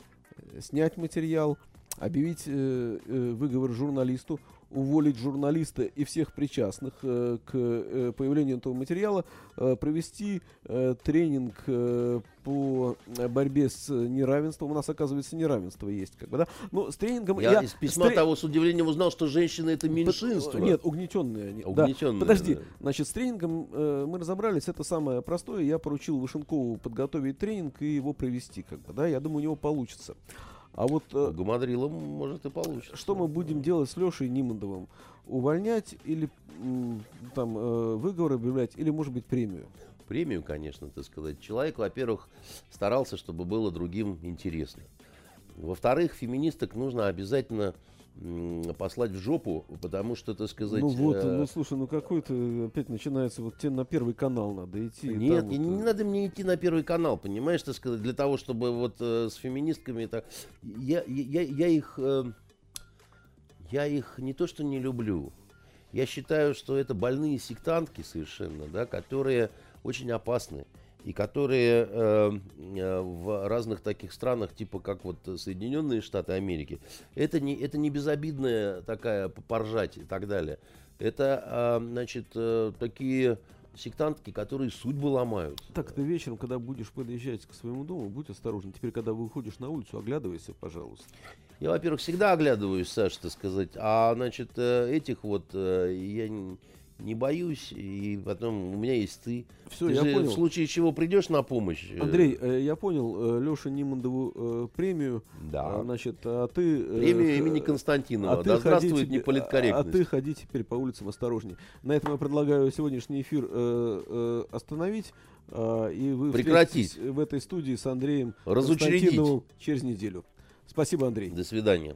снять материал, объявить э, э, выговор журналисту, уволить журналиста и всех причастных э, к э, появлению этого материала, э, провести э, тренинг э, по борьбе с неравенством. У нас, оказывается, неравенство есть. Как бы, да? Но с тренингом Я, из писма с тре- того с удивлением узнал, что женщины это Под- меньшинство. Нет, угнетенные они. Да. Угнетенные, Подожди, да. значит, с тренингом э, мы разобрались, это самое простое. Я поручил Вышенкову подготовить тренинг и его провести, как бы, да. Я думаю, у него получится. А вот э, У Гамадрила может и получится. что мы будем делать с Лешей Нимандовым? Увольнять или там э, выговор объявлять, или, может быть, премию? Премию, конечно, так сказать. Человек, во-первых, старался, чтобы было другим интересно. Во-вторых, феминисток нужно обязательно послать в жопу, потому что, так сказать... ну вот, э, ну слушай, ну какой-то опять начинается, вот тебе на первый канал надо идти. Нет, там и вот, не э, надо мне идти на первый канал, понимаешь, так сказать, для того, чтобы вот э, с феминистками это... Я, я, я их... э, я их не то что не люблю, я считаю, что это больные сектантки совершенно, да, которые очень опасны. И которые э, э, в разных таких странах, типа как вот Соединенные Штаты Америки, это не, это не безобидная такая поржать и так далее. Это, э, значит, э, такие сектантки, которые судьбы ломают. Так, ты вечером, когда будешь подъезжать к своему дому, будь осторожен. Теперь, когда выходишь на улицу, оглядывайся, пожалуйста. Я, во-первых, всегда оглядываюсь, Саша, так сказать, а, значит, э, этих вот э, я не боюсь, и потом у меня есть ты. Все, ты я же понял. в случае чего придешь на помощь. э, Андрей, э, я понял, Леша Нимандову э, премию, Да. а, значит, а ты... э, Премию имени Константинова. а ты да ходи здравствует неполиткорректность. А, а ты ходи теперь по улицам осторожней. На этом я предлагаю сегодняшний эфир э, э, остановить. а, и вы Прекратить. в этой студии с Андреем Разучредить. Константиновым через неделю. Спасибо, Андрей. До свидания.